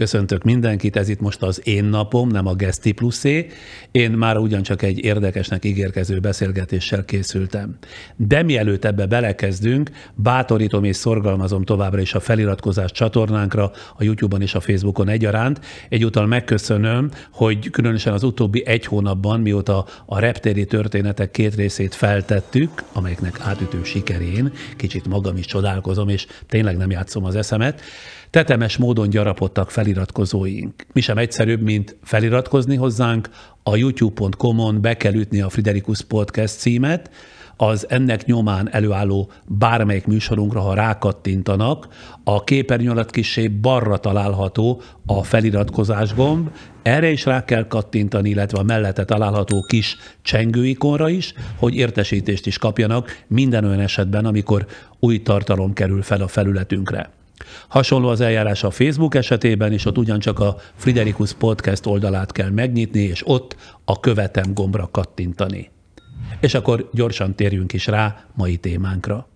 Köszöntök mindenkit, ez itt most az én napom, nem a Geszti pluszé. Én már ugyancsak egy érdekesnek ígérkező beszélgetéssel készültem. De mielőtt ebbe belekezdünk, bátorítom és szorgalmazom továbbra is a feliratkozás csatornánkra, a YouTube-on és a Facebookon egyaránt. Egyúttal megköszönöm, hogy különösen az utóbbi egy hónapban, mióta a reptéri történetek két részét feltettük, amelyeknek átütő sikerén, kicsit magam is csodálkozom, és tényleg nem játszom az eszemet, Tetemes módon gyarapodtak feliratkozóink. Mi sem egyszerűbb, mint feliratkozni hozzánk, a youtube.com-on be kell ütni a Friderikus Podcast címet, az ennek nyomán előálló bármelyik műsorunkra, ha rákattintanak, a képernyő alatt kisé balra található a feliratkozás gomb, erre is rá kell kattintani, illetve a mellette található kis csengőikonra is, hogy értesítést is kapjanak minden olyan esetben, amikor új tartalom kerül fel a felületünkre. Hasonló az eljárás a Facebook esetében, és ott ugyancsak a Friderikus Podcast oldalát kell megnyitni, és ott a követem gombra kattintani. És akkor gyorsan térjünk is rá mai témánkra.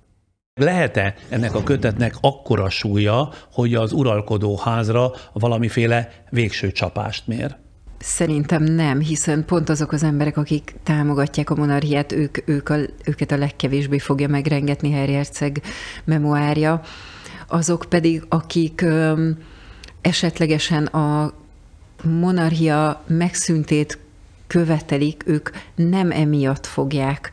Lehet-e ennek a kötetnek akkora súlya, hogy az uralkodó házra valamiféle végső csapást mér? Szerintem nem, hiszen pont azok az emberek, akik támogatják a monarchiát, ők, ők a, őket a legkevésbé fogja megrengetni Harry Herceg memoárja azok pedig, akik esetlegesen a monarchia megszüntét követelik, ők nem emiatt fogják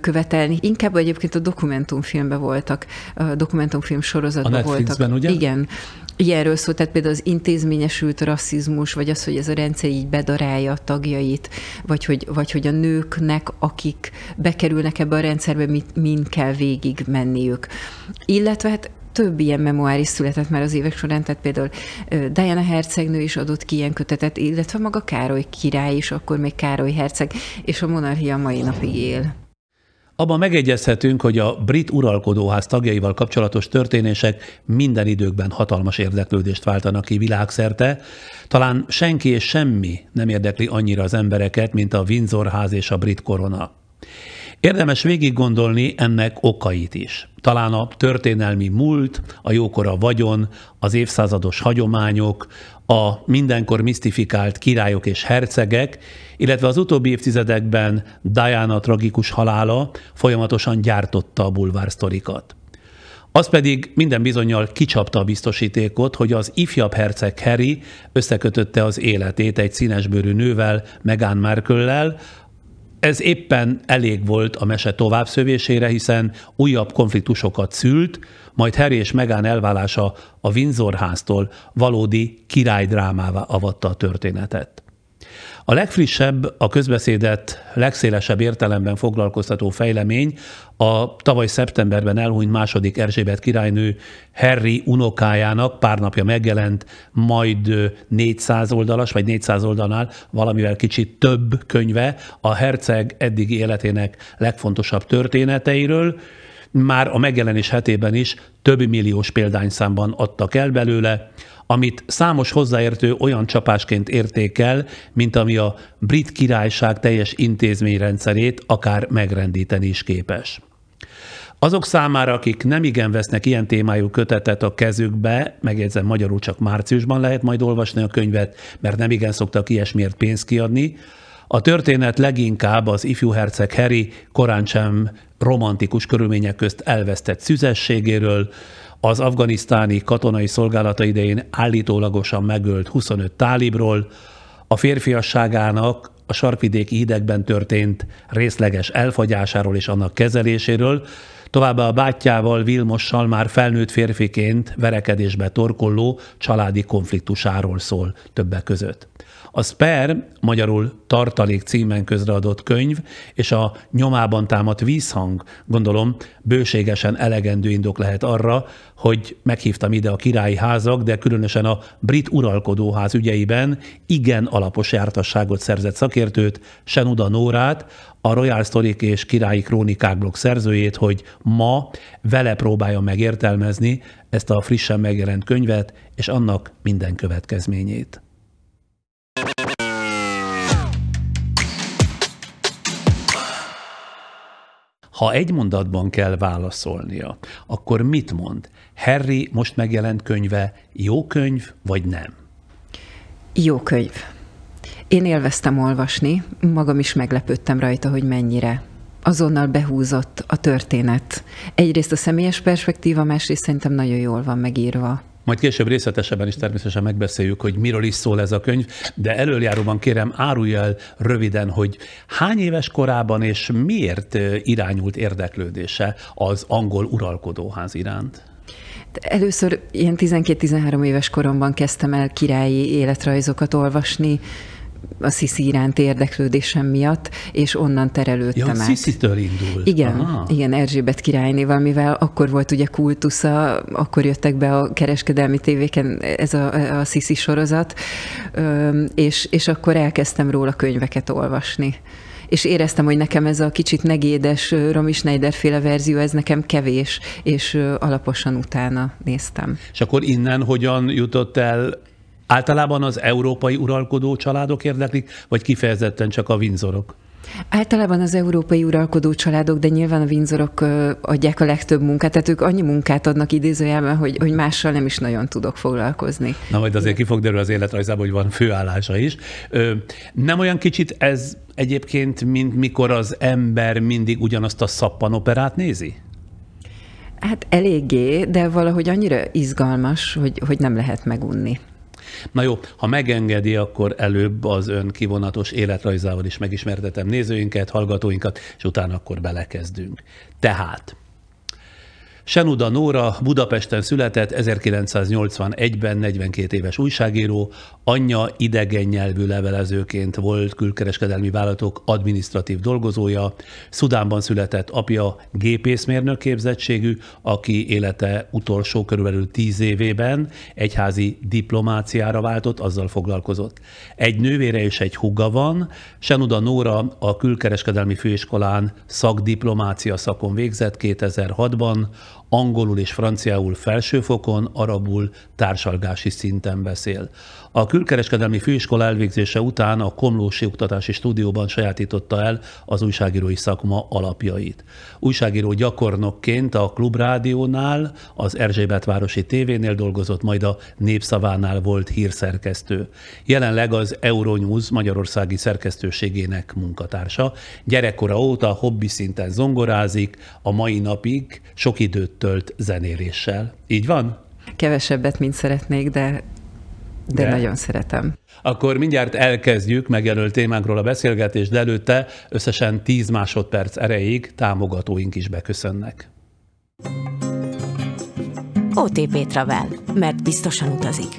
követelni. Inkább egyébként a dokumentumfilmben voltak, a dokumentumfilm sorozatban a voltak. ugye? Igen. Ilyenről szó, tehát például az intézményesült rasszizmus, vagy az, hogy ez a rendszer így bedarálja a tagjait, vagy hogy, vagy hogy a nőknek, akik bekerülnek ebbe a rendszerbe, mit, min kell végig menniük. Illetve hát több ilyen memoár is született már az évek során, tehát például Diana hercegnő is adott ki ilyen kötetet, illetve maga Károly király is, akkor még Károly herceg, és a monarchia mai napig él. Abban megegyezhetünk, hogy a brit uralkodóház tagjaival kapcsolatos történések minden időkben hatalmas érdeklődést váltanak ki világszerte. Talán senki és semmi nem érdekli annyira az embereket, mint a Windsor ház és a brit korona. Érdemes végig gondolni ennek okait is. Talán a történelmi múlt, a jókora vagyon, az évszázados hagyományok, a mindenkor misztifikált királyok és hercegek, illetve az utóbbi évtizedekben Diana tragikus halála folyamatosan gyártotta a bulvársztorikat. Az pedig minden bizonyal kicsapta a biztosítékot, hogy az ifjabb herceg Harry összekötötte az életét egy színesbőrű nővel, Meghan Markle-lel, ez éppen elég volt a mese továbbszövésére, hiszen újabb konfliktusokat szült, majd Harry és Megán elválása a Windsor háztól valódi királydrámává avatta a történetet. A legfrissebb, a közbeszédet legszélesebb értelemben foglalkoztató fejlemény a tavaly szeptemberben elhunyt második Erzsébet királynő Harry unokájának pár napja megjelent, majd 400 oldalas, vagy 400 oldalnál valamivel kicsit több könyve a herceg eddigi életének legfontosabb történeteiről, már a megjelenés hetében is több milliós példányszámban adtak el belőle, amit számos hozzáértő olyan csapásként értékel, mint ami a brit királyság teljes intézményrendszerét akár megrendíteni is képes. Azok számára, akik nem igen vesznek ilyen témájú kötetet a kezükbe, megjegyzem magyarul csak márciusban lehet majd olvasni a könyvet, mert nem igen szoktak ilyesmiért pénzt kiadni, a történet leginkább az ifjú herceg Harry korán sem romantikus körülmények közt elvesztett szüzességéről, az afganisztáni katonai szolgálata idején állítólagosan megölt 25 tálibról, a férfiasságának a sarkvidéki hidegben történt részleges elfogyásáról és annak kezeléséről, továbbá a bátyjával, Vilmossal már felnőtt férfiként verekedésbe torkolló családi konfliktusáról szól többek között. A Sper, magyarul tartalék címen közreadott könyv, és a nyomában támadt vízhang, gondolom, bőségesen elegendő indok lehet arra, hogy meghívtam ide a királyi házak, de különösen a brit uralkodóház ügyeiben igen alapos jártasságot szerzett szakértőt, Senuda Nórát, a Royal Story és Királyi Krónikák blog szerzőjét, hogy ma vele próbálja megértelmezni ezt a frissen megjelent könyvet, és annak minden következményét. Ha egy mondatban kell válaszolnia, akkor mit mond? Harry most megjelent könyve jó könyv, vagy nem? Jó könyv. Én élveztem olvasni, magam is meglepődtem rajta, hogy mennyire azonnal behúzott a történet. Egyrészt a személyes perspektíva, másrészt szerintem nagyon jól van megírva. Majd később részletesebben is természetesen megbeszéljük, hogy miről is szól ez a könyv, de előjáróban kérem árulj el röviden, hogy hány éves korában és miért irányult érdeklődése az angol uralkodóház iránt? Először ilyen 12-13 éves koromban kezdtem el királyi életrajzokat olvasni, a Sziszi iránt érdeklődésem miatt, és onnan terelődtem ja, át. Sziszi-től indul. Igen, Aha. igen, Erzsébet királynéval, mivel akkor volt ugye kultusza, akkor jöttek be a kereskedelmi tévéken ez a, a Sziszi sorozat, és, és akkor elkezdtem róla könyveket olvasni és éreztem, hogy nekem ez a kicsit negédes Romy Schneider féle verzió, ez nekem kevés, és alaposan utána néztem. És akkor innen hogyan jutott el Általában az európai uralkodó családok érdeklik, vagy kifejezetten csak a vinzorok? Általában az európai uralkodó családok, de nyilván a vinzorok adják a legtöbb munkát, tehát ők annyi munkát adnak idézőjelben, hogy, hogy mással nem is nagyon tudok foglalkozni. Na majd azért ki fog derül az életrajzában, hogy van főállása is. Nem olyan kicsit ez egyébként, mint mikor az ember mindig ugyanazt a szappanoperát nézi? Hát eléggé, de valahogy annyira izgalmas, hogy, hogy nem lehet megunni. Na jó, ha megengedi, akkor előbb az ön kivonatos életrajzával is megismertetem nézőinket, hallgatóinkat, és utána akkor belekezdünk. Tehát Senuda Nóra Budapesten született, 1981-ben 42 éves újságíró, anyja idegen nyelvű levelezőként volt külkereskedelmi vállalatok adminisztratív dolgozója, Szudánban született apja gépészmérnök képzettségű, aki élete utolsó körülbelül tíz évében egyházi diplomáciára váltott, azzal foglalkozott. Egy nővére és egy húga van, Senuda Nóra a külkereskedelmi főiskolán szakdiplomácia szakon végzett 2006-ban, angolul és franciául felsőfokon, arabul társalgási szinten beszél. A külkereskedelmi főiskola elvégzése után a Komlósi Oktatási Stúdióban sajátította el az újságírói szakma alapjait. Újságíró gyakornokként a Klubrádiónál, az Erzsébetvárosi tévénél dolgozott, majd a Népszavánál volt hírszerkesztő. Jelenleg az Euronews Magyarországi szerkesztőségének munkatársa. Gyerekkora óta hobbi szinten zongorázik, a mai napig sok időt tölt zenéléssel. Így van? Kevesebbet, mint szeretnék, de de, de nagyon szeretem. Akkor mindjárt elkezdjük megjelölt témánkról a beszélgetést, de előtte összesen 10 másodperc erejéig támogatóink is beköszönnek. OTP Travel, mert biztosan utazik.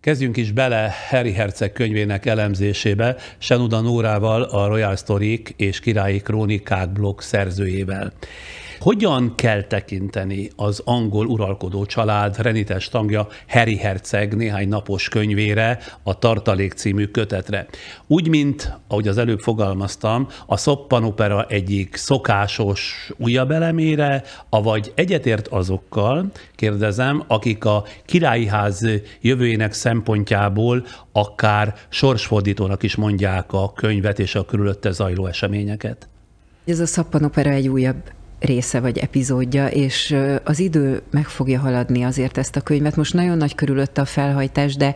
Kezdjünk is bele Harry Herceg könyvének elemzésébe, Senuda Nórával, a Royal Story és Királyi Krónikák blog szerzőjével. Hogyan kell tekinteni az angol uralkodó család renites tagja Harry Herceg néhány napos könyvére, a Tartalék című kötetre? Úgy, mint, ahogy az előbb fogalmaztam, a szoppanopera egyik szokásos újabb elemére, avagy egyetért azokkal, kérdezem, akik a királyiház jövőjének szempontjából akár sorsfordítónak is mondják a könyvet és a körülötte zajló eseményeket? Ez a szappanopera egy újabb része vagy epizódja, és az idő meg fogja haladni azért ezt a könyvet. Most nagyon nagy körülötte a felhajtás, de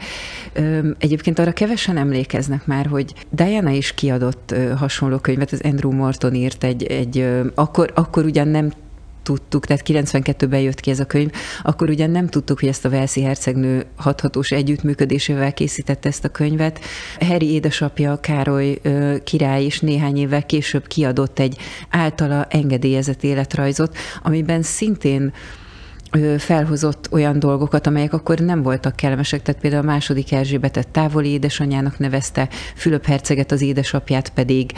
egyébként arra kevesen emlékeznek már, hogy Diana is kiadott hasonló könyvet, az Andrew Morton írt egy, egy akkor, akkor ugyan nem tudtuk, tehát 92-ben jött ki ez a könyv, akkor ugyan nem tudtuk, hogy ezt a Velszi hercegnő hathatós együttműködésével készítette ezt a könyvet. Harry édesapja Károly király is néhány évvel később kiadott egy általa engedélyezett életrajzot, amiben szintén felhozott olyan dolgokat, amelyek akkor nem voltak kellemesek, tehát például a második Erzsébetet távoli édesanyjának nevezte, Fülöp herceget az édesapját pedig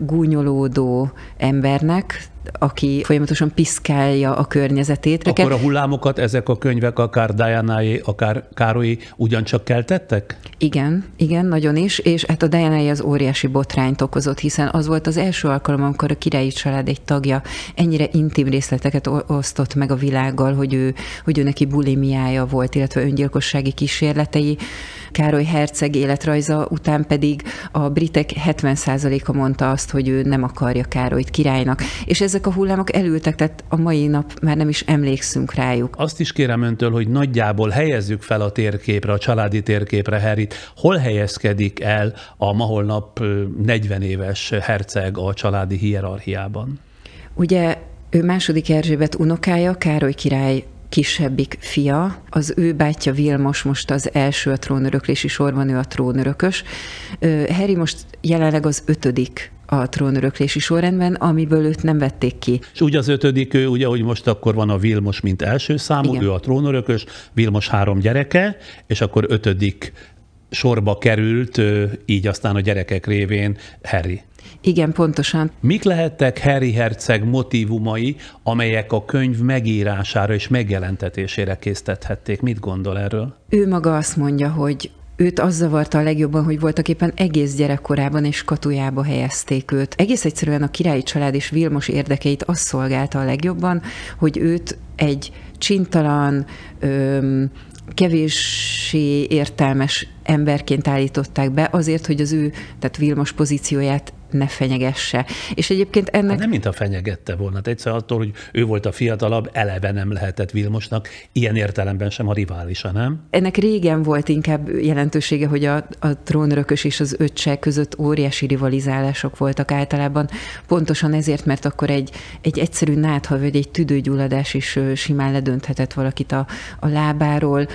gúnyolódó embernek, aki folyamatosan piszkálja a környezetét. Akkor a hullámokat ezek a könyvek, akár diana akár Károlyi ugyancsak keltettek? Igen, igen, nagyon is, és hát a diana az óriási botrányt okozott, hiszen az volt az első alkalom, amikor a királyi család egy tagja ennyire intim részleteket osztott meg a világgal, hogy ő, hogy ő neki bulimiája volt, illetve öngyilkossági kísérletei. Károly Herceg életrajza után pedig a britek 70%-a mondta azt, hogy ő nem akarja Károlyt királynak. És ez ezek a hullámok elültek, tehát a mai nap már nem is emlékszünk rájuk. Azt is kérem öntől, hogy nagyjából helyezzük fel a térképre, a családi térképre Harryt. Hol helyezkedik el a maholnap 40 éves herceg a családi hierarchiában? Ugye ő második Erzsébet unokája, Károly király kisebbik fia, az ő bátyja Vilmos most az első a trónöröklési sorban, ő a trónörökös. Harry most jelenleg az ötödik a trónöröklési sorrendben, amiből őt nem vették ki. És ugye az ötödik, ő, ugye, hogy most akkor van a Vilmos, mint első számú, Igen. ő a trónörökös, Vilmos három gyereke, és akkor ötödik sorba került, így aztán a gyerekek révén Harry. Igen, pontosan. Mik lehettek Harry Herceg motivumai, amelyek a könyv megírására és megjelentetésére késztethették? Mit gondol erről? Ő maga azt mondja, hogy őt az zavarta a legjobban, hogy voltak éppen egész gyerekkorában és katujába helyezték őt. Egész egyszerűen a királyi család és Vilmos érdekeit azt szolgálta a legjobban, hogy őt egy csintalan, öm, kevéssé értelmes emberként állították be, azért, hogy az ő, tehát Vilmos pozícióját ne fenyegesse. És egyébként ennek... Hát nem, mint a fenyegette volna. Hát egyszer attól, hogy ő volt a fiatalabb, eleve nem lehetett Vilmosnak, ilyen értelemben sem a riválisa, nem? Ennek régen volt inkább jelentősége, hogy a, a trónörökös és az öccse között óriási rivalizálások voltak általában. Pontosan ezért, mert akkor egy, egy egyszerű nátha vagy egy tüdőgyulladás is simán ledönthetett valakit a, a lábáról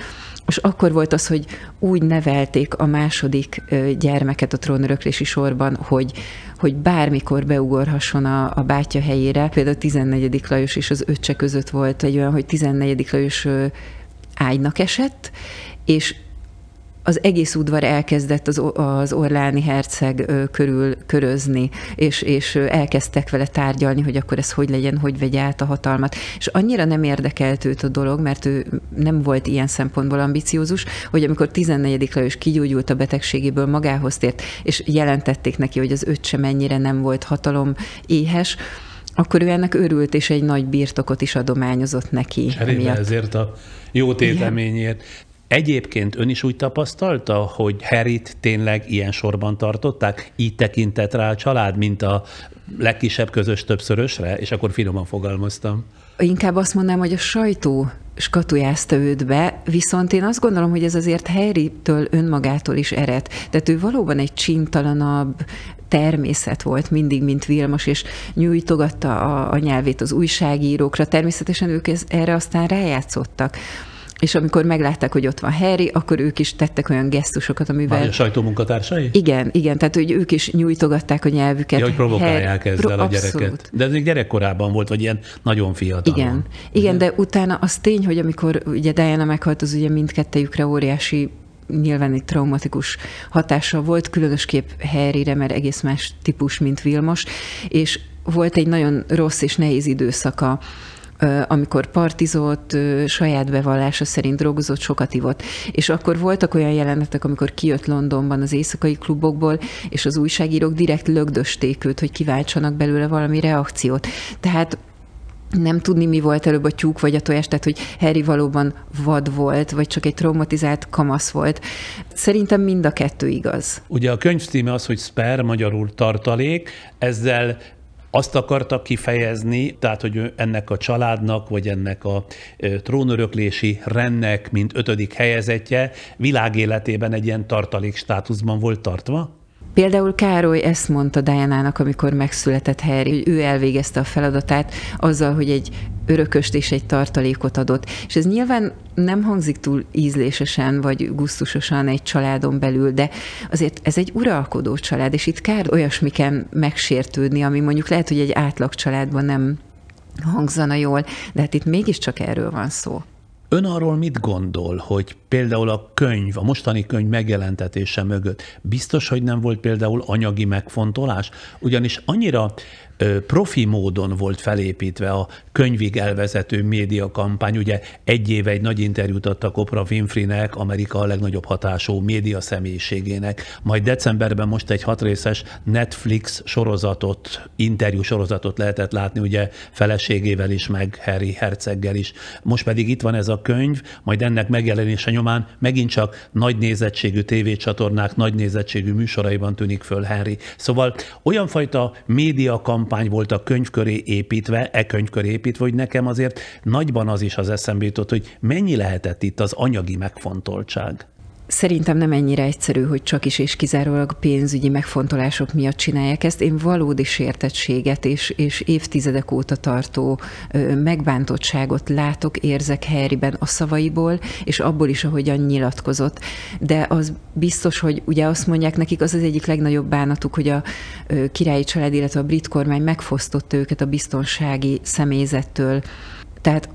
és akkor volt az, hogy úgy nevelték a második gyermeket a trónöröklési sorban, hogy, hogy bármikor beugorhasson a, a bátya helyére. Például 14. Lajos és az öccse között volt egy olyan, hogy 14. Lajos ágynak esett, és az egész udvar elkezdett az, az Orláni herceg körül körözni, és, és elkezdtek vele tárgyalni, hogy akkor ez hogy legyen, hogy vegye át a hatalmat. És annyira nem érdekelt őt a dolog, mert ő nem volt ilyen szempontból ambiciózus, hogy amikor 14. Lajos kigyógyult a betegségéből, magához tért, és jelentették neki, hogy az öccse mennyire nem volt hatalom éhes, akkor ő ennek örült, és egy nagy birtokot is adományozott neki. Cserébe ezért a jó téteményért. Egyébként ön is úgy tapasztalta, hogy Herit tényleg ilyen sorban tartották? Így tekintett rá a család, mint a legkisebb közös többszörösre? És akkor finoman fogalmaztam. Inkább azt mondanám, hogy a sajtó skatujázta őt be, viszont én azt gondolom, hogy ez azért Harry-től önmagától is ered. Tehát ő valóban egy csintalanabb, természet volt mindig, mint Vilmos, és nyújtogatta a, a nyelvét az újságírókra. Természetesen ők ez, erre aztán rájátszottak. És amikor meglátták, hogy ott van Harry, akkor ők is tettek olyan gesztusokat, amivel... Már a sajtómunkatársai? Igen, igen, tehát hogy ők is nyújtogatták a nyelvüket. Ja, hogy provokálják Harry... ezzel Pro- a gyereket. Abszolút. De ez még gyerekkorában volt, vagy ilyen nagyon fiatal. Igen, igen, de utána az tény, hogy amikor ugye Diana meghalt, az ugye mindkettejükre óriási nyilván egy traumatikus hatása volt, különösképp Harryre, mert egész más típus, mint Vilmos, és volt egy nagyon rossz és nehéz időszaka amikor partizott, saját bevallása szerint drogozott, sokat ivott. És akkor voltak olyan jelenetek, amikor kijött Londonban az éjszakai klubokból, és az újságírók direkt lögdösték őt, hogy kiváltsanak belőle valami reakciót. Tehát nem tudni, mi volt előbb a tyúk vagy a tojás, tehát hogy Harry valóban vad volt, vagy csak egy traumatizált kamasz volt. Szerintem mind a kettő igaz. Ugye a könyv címe az, hogy Sper, magyarul tartalék, ezzel azt akartak kifejezni, tehát, hogy ennek a családnak, vagy ennek a trónöröklési rendnek, mint ötödik helyezetje, világéletében egy ilyen tartalék státuszban volt tartva? Például Károly ezt mondta Diana-nak, amikor megszületett Harry, hogy ő elvégezte a feladatát azzal, hogy egy örököst és egy tartalékot adott. És ez nyilván nem hangzik túl ízlésesen vagy gusztusosan egy családon belül, de azért ez egy uralkodó család, és itt kár olyasmiken megsértődni, ami mondjuk lehet, hogy egy átlag családban nem hangzana jól, de hát itt mégiscsak erről van szó. Ön arról mit gondol, hogy például a könyv, a mostani könyv megjelentetése mögött biztos, hogy nem volt például anyagi megfontolás? Ugyanis annyira profi módon volt felépítve a könyvig elvezető médiakampány. Ugye egy éve egy nagy interjút adtak Oprah Winfreynek, Amerika a legnagyobb hatású média személyiségének. Majd decemberben most egy hatrészes Netflix sorozatot, interjú sorozatot lehetett látni, ugye feleségével is, meg Harry Herceggel is. Most pedig itt van ez a könyv, majd ennek megjelenése nyomán megint csak nagy nézettségű tévécsatornák, nagy nézettségű műsoraiban tűnik föl Henry. Szóval olyan fajta média kampány volt a könyv köré építve, e könyv köré építve, hogy nekem azért nagyban az is az eszembe jutott, hogy mennyi lehetett itt az anyagi megfontoltság. Szerintem nem ennyire egyszerű, hogy csak is és kizárólag pénzügyi megfontolások miatt csinálják ezt. Én valódi sértettséget és, és évtizedek óta tartó megbántottságot látok, érzek Harryben a szavaiból, és abból is, ahogyan nyilatkozott. De az biztos, hogy ugye azt mondják nekik, az az egyik legnagyobb bánatuk, hogy a királyi család, illetve a brit kormány megfosztotta őket a biztonsági személyzettől. Tehát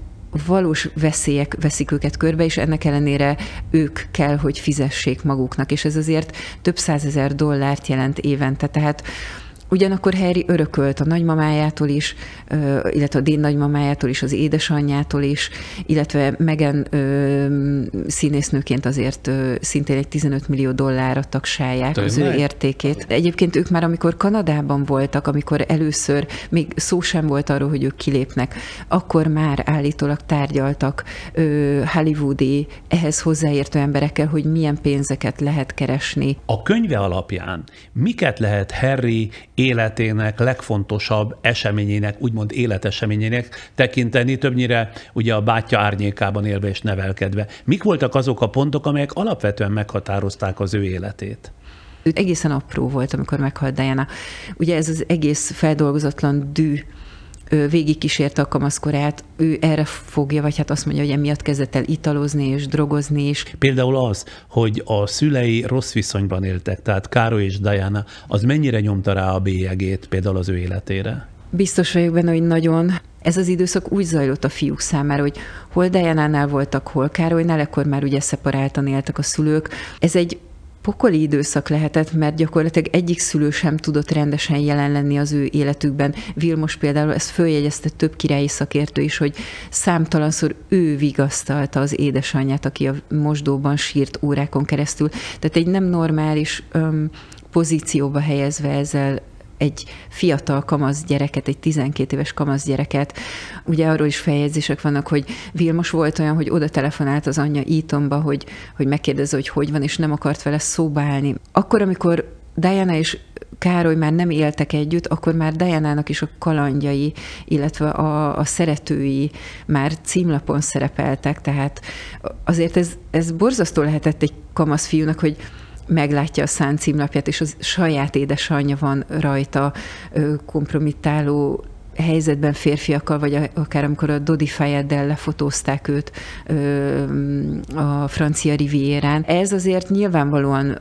valós veszélyek veszik őket körbe, és ennek ellenére ők kell, hogy fizessék maguknak, és ez azért több százezer dollárt jelent évente, tehát Ugyanakkor Harry örökölt a nagymamájától is, illetve a Dean nagymamájától is, az édesanyjától is, illetve Megan színésznőként azért szintén egy 15 millió dollárra tagsálják az ő értékét. Egyébként ők már amikor Kanadában voltak, amikor először még szó sem volt arról, hogy ők kilépnek, akkor már állítólag tárgyaltak hollywoodi ehhez hozzáértő emberekkel, hogy milyen pénzeket lehet keresni. A könyve alapján miket lehet Harry életének legfontosabb eseményének, úgymond életeseményének tekinteni, többnyire ugye a bátyja árnyékában élve és nevelkedve. Mik voltak azok a pontok, amelyek alapvetően meghatározták az ő életét? Egészen apró volt, amikor meghalt Diana. Ugye ez az egész feldolgozatlan dű végigkísérte a kamaszkorát, ő erre fogja, vagy hát azt mondja, hogy emiatt kezdett el italozni és drogozni is. Például az, hogy a szülei rossz viszonyban éltek, tehát Károly és Diana, az mennyire nyomta rá a bélyegét például az ő életére? Biztos vagyok benne, hogy nagyon. Ez az időszak úgy zajlott a fiúk számára, hogy hol Diana-nál voltak, hol Károlynál, ekkor már ugye szeparáltan éltek a szülők. Ez egy pokoli időszak lehetett, mert gyakorlatilag egyik szülő sem tudott rendesen jelen lenni az ő életükben. Vilmos például ezt följegyezte több királyi szakértő is, hogy számtalanszor ő vigasztalta az édesanyját, aki a mosdóban sírt órákon keresztül. Tehát egy nem normális öm, pozícióba helyezve ezzel egy fiatal kamasz gyereket, egy 12 éves kamasz gyereket. Ugye arról is feljegyzések vannak, hogy Vilmos volt olyan, hogy oda telefonált az anyja Eatonba, hogy, hogy megkérdezze, hogy hogy van, és nem akart vele szóba állni. Akkor, amikor Diana és Károly már nem éltek együtt, akkor már Diana-nak is a kalandjai, illetve a, a szeretői már címlapon szerepeltek, tehát azért ez, ez borzasztó lehetett egy kamasz fiúnak, hogy meglátja a szán címlapját, és az saját édesanyja van rajta kompromittáló helyzetben férfiakkal, vagy akár amikor a Dodi Fayeddel lefotózták őt a francia rivierán. Ez azért nyilvánvalóan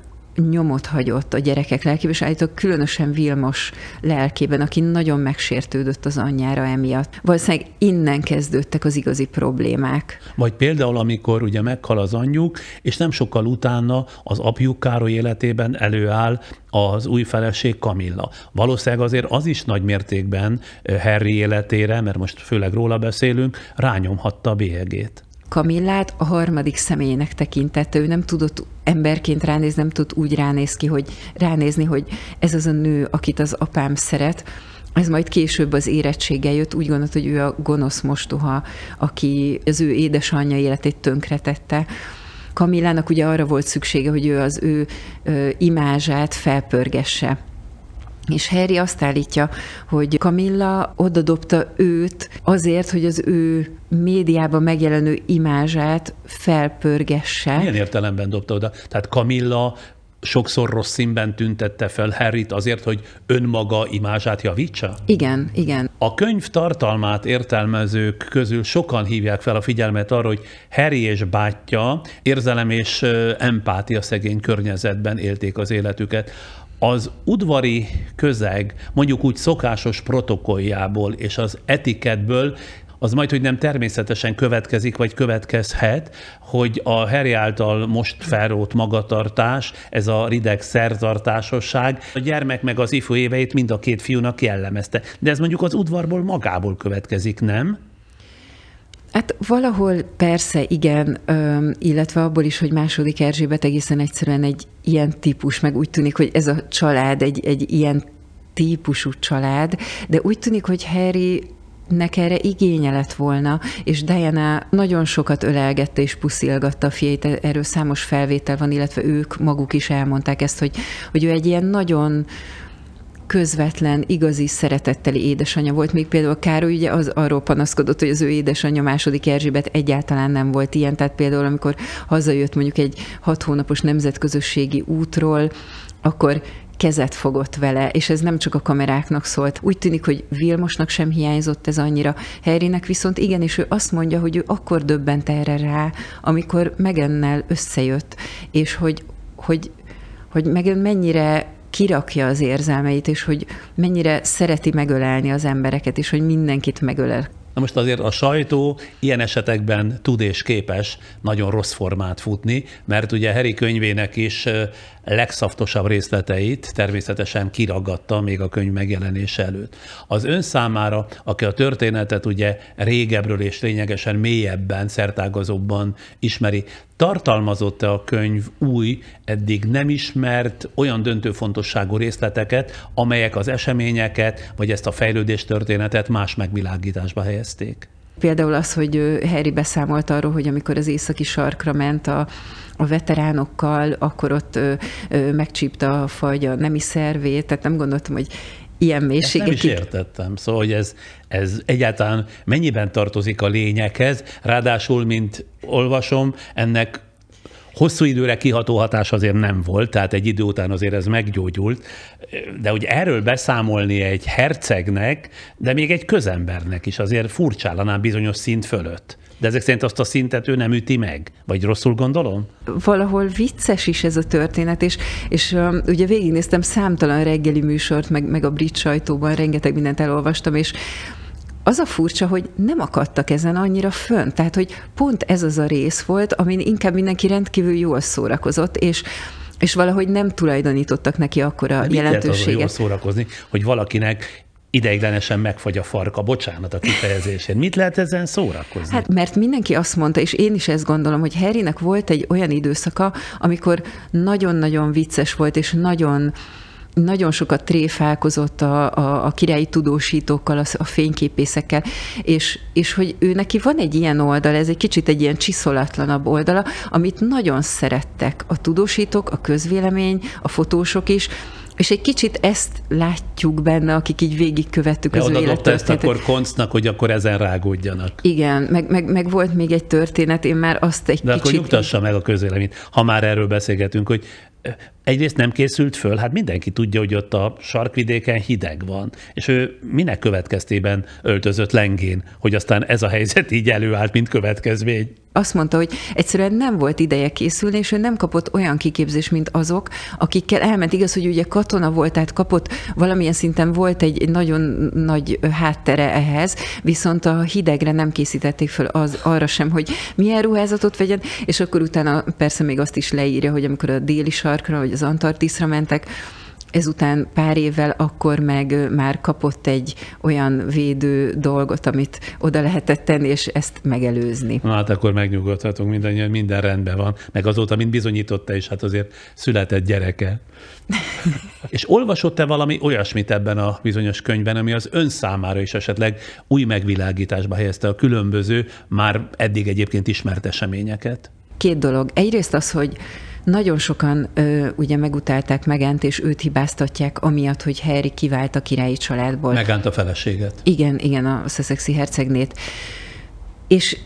nyomot hagyott a gyerekek lelkében, és állítólag különösen Vilmos lelkében, aki nagyon megsértődött az anyjára emiatt. Valószínűleg innen kezdődtek az igazi problémák. Vagy például, amikor ugye meghal az anyjuk, és nem sokkal utána az apjuk Károly életében előáll az új feleség Kamilla. Valószínűleg azért az is nagy mértékben Harry életére, mert most főleg róla beszélünk, rányomhatta a bélyegét. Kamillát a harmadik személynek tekintette. Ő nem tudott emberként ránézni, nem tudott úgy ránéz ki, hogy ránézni, hogy ez az a nő, akit az apám szeret. Ez majd később az érettsége jött, úgy gondolt, hogy ő a gonosz mostoha, aki az ő édesanyja életét tönkretette. Kamillának ugye arra volt szüksége, hogy ő az ő imázsát felpörgesse és Harry azt állítja, hogy Camilla odadobta őt azért, hogy az ő médiában megjelenő imázsát felpörgesse. Milyen értelemben dobta oda? Tehát Camilla sokszor rossz színben tüntette fel Harryt azért, hogy önmaga imázsát javítsa? Igen, igen. A könyv tartalmát értelmezők közül sokan hívják fel a figyelmet arra, hogy Harry és bátyja érzelem és empátia szegény környezetben élték az életüket az udvari közeg, mondjuk úgy szokásos protokolljából és az etiketből az majd, hogy nem természetesen következik, vagy következhet, hogy a Harry által most felrót magatartás, ez a rideg szertartásosság, a gyermek meg az ifjú éveit mind a két fiúnak jellemezte. De ez mondjuk az udvarból magából következik, nem? Hát valahol persze igen, illetve abból is, hogy második Erzsébet egészen egyszerűen egy ilyen típus, meg úgy tűnik, hogy ez a család egy, egy ilyen típusú család, de úgy tűnik, hogy Harry nek erre igénye lett volna, és Diana nagyon sokat ölelgette és puszilgatta a fiait, erről számos felvétel van, illetve ők maguk is elmondták ezt, hogy, hogy ő egy ilyen nagyon közvetlen, igazi, szeretetteli édesanyja volt. Még például Károly ugye az arról panaszkodott, hogy az ő édesanyja második Erzsébet egyáltalán nem volt ilyen. Tehát például, amikor hazajött mondjuk egy hat hónapos nemzetközösségi útról, akkor kezet fogott vele, és ez nem csak a kameráknak szólt. Úgy tűnik, hogy Vilmosnak sem hiányzott ez annyira. Harrynek viszont igen, és ő azt mondja, hogy ő akkor döbbent erre rá, amikor Megennel összejött, és hogy, hogy, hogy Megan mennyire kirakja az érzelmeit, és hogy mennyire szereti megölelni az embereket, és hogy mindenkit megölel. Na most azért a sajtó ilyen esetekben tud és képes nagyon rossz formát futni, mert ugye Harry könyvének is legszaftosabb részleteit természetesen kiragadta még a könyv megjelenése előtt. Az ön számára, aki a történetet ugye régebről és lényegesen mélyebben, szertágazóbban ismeri, tartalmazott-e a könyv új, eddig nem ismert olyan döntő fontosságú részleteket, amelyek az eseményeket, vagy ezt a fejlődés történetet más megvilágításba helyezték? Például az, hogy Harry beszámolt arról, hogy amikor az északi sarkra ment a, a veteránokkal, akkor ott ö, ö, megcsípta a fagy a nemi szervét, tehát nem gondoltam, hogy ilyen mélységekig. Ezt nem is értettem, szóval, hogy ez, ez egyáltalán mennyiben tartozik a lényekhez, ráadásul, mint olvasom, ennek hosszú időre kiható hatás azért nem volt, tehát egy idő után azért ez meggyógyult, de hogy erről beszámolni egy hercegnek, de még egy közembernek is azért furcsálanám bizonyos szint fölött. De ezek szerint azt a szintet ő nem üti meg? Vagy rosszul gondolom? Valahol vicces is ez a történet, és, és um, ugye végignéztem számtalan reggeli műsort, meg, meg a brit sajtóban rengeteg mindent elolvastam, és az a furcsa, hogy nem akadtak ezen annyira fönn. Tehát, hogy pont ez az a rész volt, amin inkább mindenki rendkívül jól szórakozott, és és valahogy nem tulajdonítottak neki akkora De jelentőséget. Mit jól szórakozni, hogy valakinek ideiglenesen megfagy a farka, bocsánat a kifejezésén. Mit lehet ezen szórakozni? Hát mert mindenki azt mondta, és én is ezt gondolom, hogy Harrynek volt egy olyan időszaka, amikor nagyon-nagyon vicces volt, és nagyon nagyon sokat tréfálkozott a, a, a királyi tudósítókkal, a, a fényképészekkel, és, és hogy ő neki van egy ilyen oldal, ez egy kicsit egy ilyen csiszolatlanabb oldala, amit nagyon szerettek a tudósítók, a közvélemény, a fotósok is, és egy kicsit ezt látjuk benne, akik így végigkövettük De az ő ezt akkor koncnak, hogy akkor ezen rágódjanak. Igen, meg, meg, meg, volt még egy történet, én már azt egy De kicsit... akkor nyugtassa meg a közvéleményt, ha már erről beszélgetünk, hogy egyrészt nem készült föl, hát mindenki tudja, hogy ott a sarkvidéken hideg van, és ő minek következtében öltözött lengén, hogy aztán ez a helyzet így előállt, mint következmény azt mondta, hogy egyszerűen nem volt ideje készülni, és ő nem kapott olyan kiképzést, mint azok, akikkel elment. Igaz, hogy ugye katona volt, tehát kapott, valamilyen szinten volt egy nagyon nagy háttere ehhez, viszont a hidegre nem készítették föl az, arra sem, hogy milyen ruházatot vegyen, és akkor utána persze még azt is leírja, hogy amikor a déli sarkra, vagy az Antarktiszra mentek, ezután pár évvel akkor meg már kapott egy olyan védő dolgot, amit oda lehetett tenni, és ezt megelőzni. Na hát akkor megnyugodhatunk mindannyian, minden rendben van. Meg azóta, mint bizonyította is, hát azért született gyereke. és olvasott-e valami olyasmit ebben a bizonyos könyvben, ami az ön számára is esetleg új megvilágításba helyezte a különböző, már eddig egyébként ismert eseményeket? Két dolog. Egyrészt az, hogy nagyon sokan ö, ugye megutálták Megent, és őt hibáztatják, amiatt, hogy Harry kivált a királyi családból. Megánt a feleséget. Igen, igen, a Sussexi hercegnét. És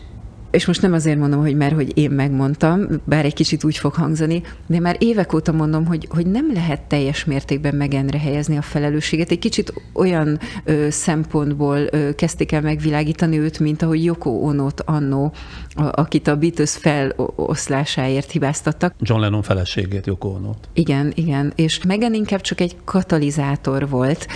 és most nem azért mondom, hogy mert hogy én megmondtam, bár egy kicsit úgy fog hangzani, de már évek óta mondom, hogy, hogy nem lehet teljes mértékben megenre helyezni a felelősséget. Egy kicsit olyan ö, szempontból ö, kezdték el megvilágítani őt, mint ahogy Yoko Onót annó, a, akit a Beatles feloszlásáért hibáztattak. John Lennon feleségét, Yoko Onót. Igen, igen, és Megan inkább csak egy katalizátor volt,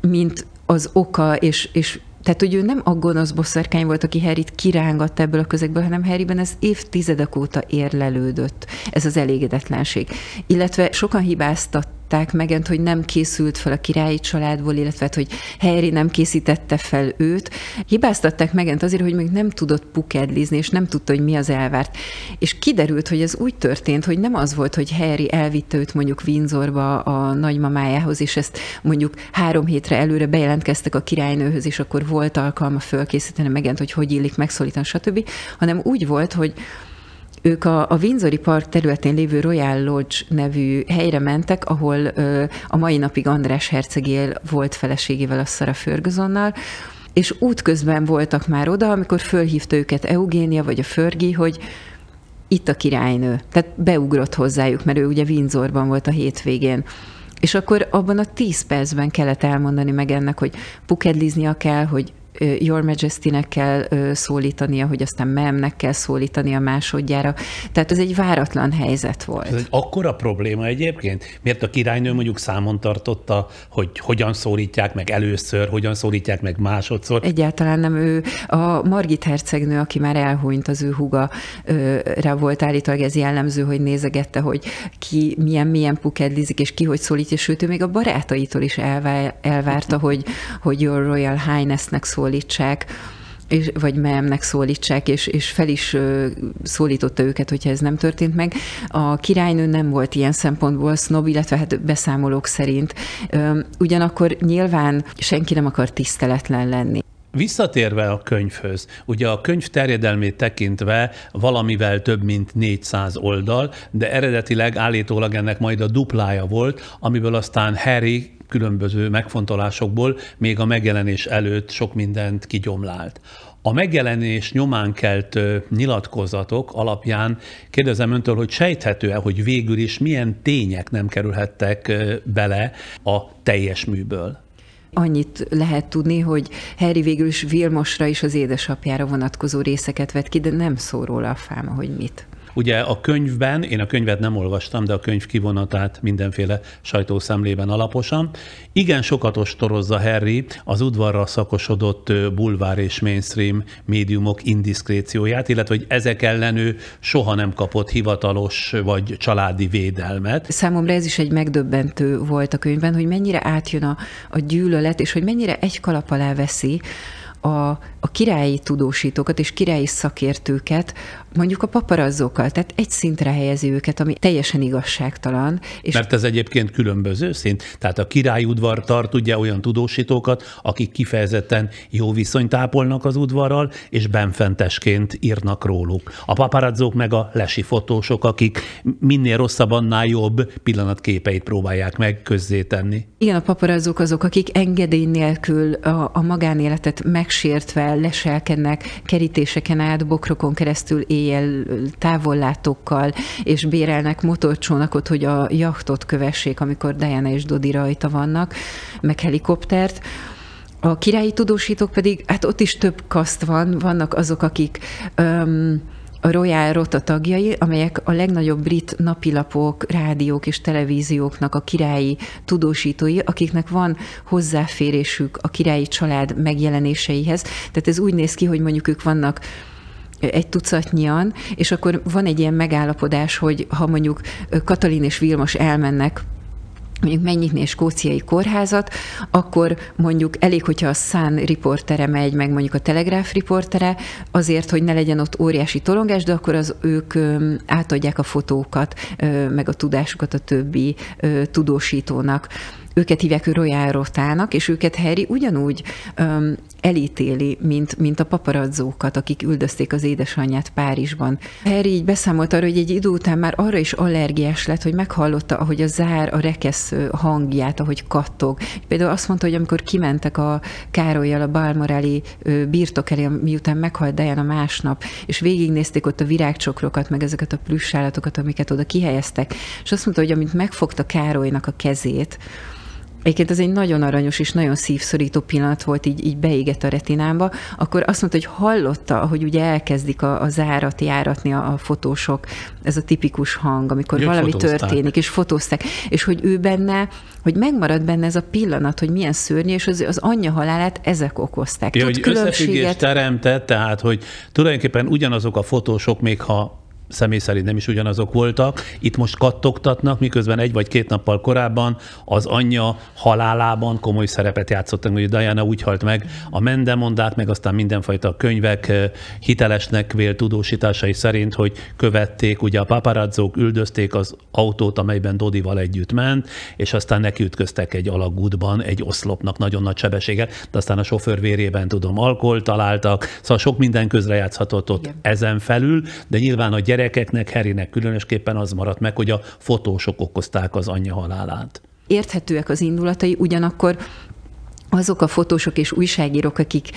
mint az oka, és, és tehát, hogy ő nem a gonosz bosszarkány volt, aki Harryt kirángatta ebből a közegből, hanem Harryben ez évtizedek óta érlelődött, ez az elégedetlenség. Illetve sokan hibáztat hibáztatták megent, hogy nem készült fel a királyi családból, illetve hát, hogy Harry nem készítette fel őt. Hibáztatták megent azért, hogy még nem tudott pukedlizni, és nem tudta, hogy mi az elvárt. És kiderült, hogy ez úgy történt, hogy nem az volt, hogy Harry elvitte őt mondjuk Windsorba a nagymamájához, és ezt mondjuk három hétre előre bejelentkeztek a királynőhöz, és akkor volt alkalma fölkészíteni megent, hogy hogy illik megszólítani, stb., hanem úgy volt, hogy ők a, a Windsori Park területén lévő Royal Lodge nevű helyre mentek, ahol ö, a mai napig András hercegél volt feleségével, a Sarah Fergusonnal, és útközben voltak már oda, amikor fölhívta őket Eugénia vagy a Förgi, hogy itt a királynő. Tehát beugrott hozzájuk, mert ő ugye Windsorban volt a hétvégén. És akkor abban a tíz percben kellett elmondani meg ennek, hogy pukedliznia kell, hogy Your Majesty-nek kell szólítania, hogy aztán memnek kell szólítania másodjára. Tehát ez egy váratlan helyzet volt. Ez egy akkora probléma egyébként? Miért a királynő mondjuk számon tartotta, hogy hogyan szólítják meg először, hogyan szólítják meg másodszor? Egyáltalán nem ő. A Margit hercegnő, aki már elhunyt, az ő huga rá volt állítólag ez jellemző, hogy nézegette, hogy ki milyen, milyen pukedlizik, és ki hogy szólítja, sőt, ő még a barátaitól is elvárta, hogy, hogy Your Royal Highness-nek szól szólítsák, és, vagy memnek szólítsák, és, és fel is szólította őket, hogyha ez nem történt meg. A királynő nem volt ilyen szempontból sznob, illetve hát beszámolók szerint. Ugyanakkor nyilván senki nem akar tiszteletlen lenni. Visszatérve a könyvhöz, ugye a könyv terjedelmét tekintve valamivel több mint 400 oldal, de eredetileg állítólag ennek majd a duplája volt, amiből aztán Harry különböző megfontolásokból még a megjelenés előtt sok mindent kigyomlált. A megjelenés nyomán kelt nyilatkozatok alapján kérdezem öntől, hogy sejthető-e, hogy végül is milyen tények nem kerülhettek bele a teljes műből? Annyit lehet tudni, hogy Harry végül is Vilmosra és az édesapjára vonatkozó részeket vett ki, de nem szól róla a fáma, hogy mit. Ugye a könyvben, én a könyvet nem olvastam, de a könyv kivonatát mindenféle sajtószemlében alaposan. Igen sokat ostorozza Harry az udvarra szakosodott bulvár és mainstream médiumok indiszkrécióját, illetve hogy ezek ellen ő soha nem kapott hivatalos vagy családi védelmet. Számomra ez is egy megdöbbentő volt a könyvben, hogy mennyire átjön a, a gyűlölet, és hogy mennyire egy kalap alá veszi a, a királyi tudósítókat és királyi szakértőket, mondjuk a paparazzókkal, tehát egy szintre helyezi őket, ami teljesen igazságtalan. És Mert ez egyébként különböző szint. Tehát a királyi udvar tart ugye olyan tudósítókat, akik kifejezetten jó viszonyt ápolnak az udvarral, és benfentesként írnak róluk. A paparazzók meg a lesi fotósok, akik minél rosszabb, annál jobb pillanatképeit próbálják meg közzétenni. Igen, a paparazzók azok, akik engedély nélkül a, a magánéletet megsértve leselkednek kerítéseken át, bokrokon keresztül éjjel távollátókkal, és bérelnek motorcsónakot, hogy a jachtot kövessék, amikor Diana és Dodi rajta vannak, meg helikoptert. A királyi tudósítók pedig, hát ott is több kaszt van, vannak azok, akik um, a Royal Rota tagjai, amelyek a legnagyobb brit napilapok, rádiók és televízióknak a királyi tudósítói, akiknek van hozzáférésük a királyi család megjelenéseihez. Tehát ez úgy néz ki, hogy mondjuk ők vannak egy tucatnyian, és akkor van egy ilyen megállapodás, hogy ha mondjuk Katalin és Vilmos elmennek mondjuk megnyitni egy skóciai kórházat, akkor mondjuk elég, hogyha a Sun riportere megy, meg mondjuk a Telegraph riportere, azért, hogy ne legyen ott óriási tolongás, de akkor az ők átadják a fotókat, meg a tudásukat a többi tudósítónak őket hívják Royal Rotának, és őket Harry ugyanúgy um, elítéli, mint, mint a paparazzókat, akik üldözték az édesanyját Párizsban. Harry így beszámolt arra, hogy egy idő után már arra is allergiás lett, hogy meghallotta, ahogy a zár a rekesz hangját, ahogy kattog. Például azt mondta, hogy amikor kimentek a Károlyjal a Balmoráli birtok elé, miután meghalt Diana másnap, és végignézték ott a virágcsokrokat, meg ezeket a plüssállatokat, amiket oda kihelyeztek, és azt mondta, hogy amint megfogta Károlynak a kezét, Egyébként ez egy nagyon aranyos és nagyon szívszorító pillanat volt, így, így beégett a retinámba, akkor azt mondta, hogy hallotta, hogy ugye elkezdik a, a zárat járatni a, a fotósok, ez a tipikus hang, amikor Jön valami fotózták. történik, és fotózták, és hogy ő benne, hogy megmarad benne ez a pillanat, hogy milyen szörnyű, és az, az anyja halálát ezek okozták. Ja, hogy különbséget... teremtett, tehát, hogy tulajdonképpen ugyanazok a fotósok, még ha személy szerint nem is ugyanazok voltak. Itt most kattogtatnak, miközben egy vagy két nappal korábban az anyja halálában komoly szerepet játszottak, hogy Diana úgy halt meg a mendemondák, meg aztán mindenfajta könyvek hitelesnek vélt tudósításai szerint, hogy követték, ugye a paparazzók üldözték az autót, amelyben Dodival együtt ment, és aztán nekiütköztek egy alagútban, egy oszlopnak nagyon nagy sebességet, de aztán a sofőr vérében tudom, alkohol találtak, szóval sok minden közrejátszhatott ott Igen. ezen felül, de nyilván a gyerekeknek, Herinek különösképpen az maradt meg, hogy a fotósok okozták az anyja halálát. Érthetőek az indulatai, ugyanakkor azok a fotósok és újságírók, akik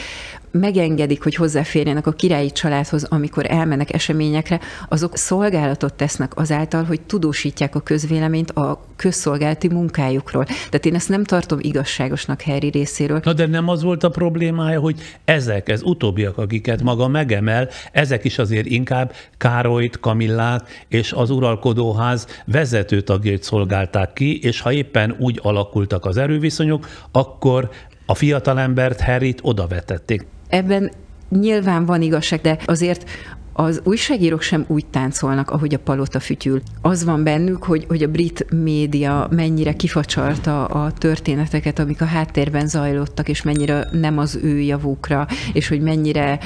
megengedik, hogy hozzáférjenek a királyi családhoz, amikor elmennek eseményekre, azok szolgálatot tesznek azáltal, hogy tudósítják a közvéleményt a közszolgálati munkájukról. Tehát én ezt nem tartom igazságosnak Harry részéről. Na de nem az volt a problémája, hogy ezek, ez utóbbiak, akiket maga megemel, ezek is azért inkább Károlyt, Kamillát és az uralkodóház vezető tagjait szolgálták ki, és ha éppen úgy alakultak az erőviszonyok, akkor a fiatalembert Harryt oda vetették. Ebben nyilván van igazság, de azért az újságírók sem úgy táncolnak, ahogy a palota fütyül. Az van bennük, hogy, hogy a brit média mennyire kifacsarta a történeteket, amik a háttérben zajlottak, és mennyire nem az ő javukra, és hogy mennyire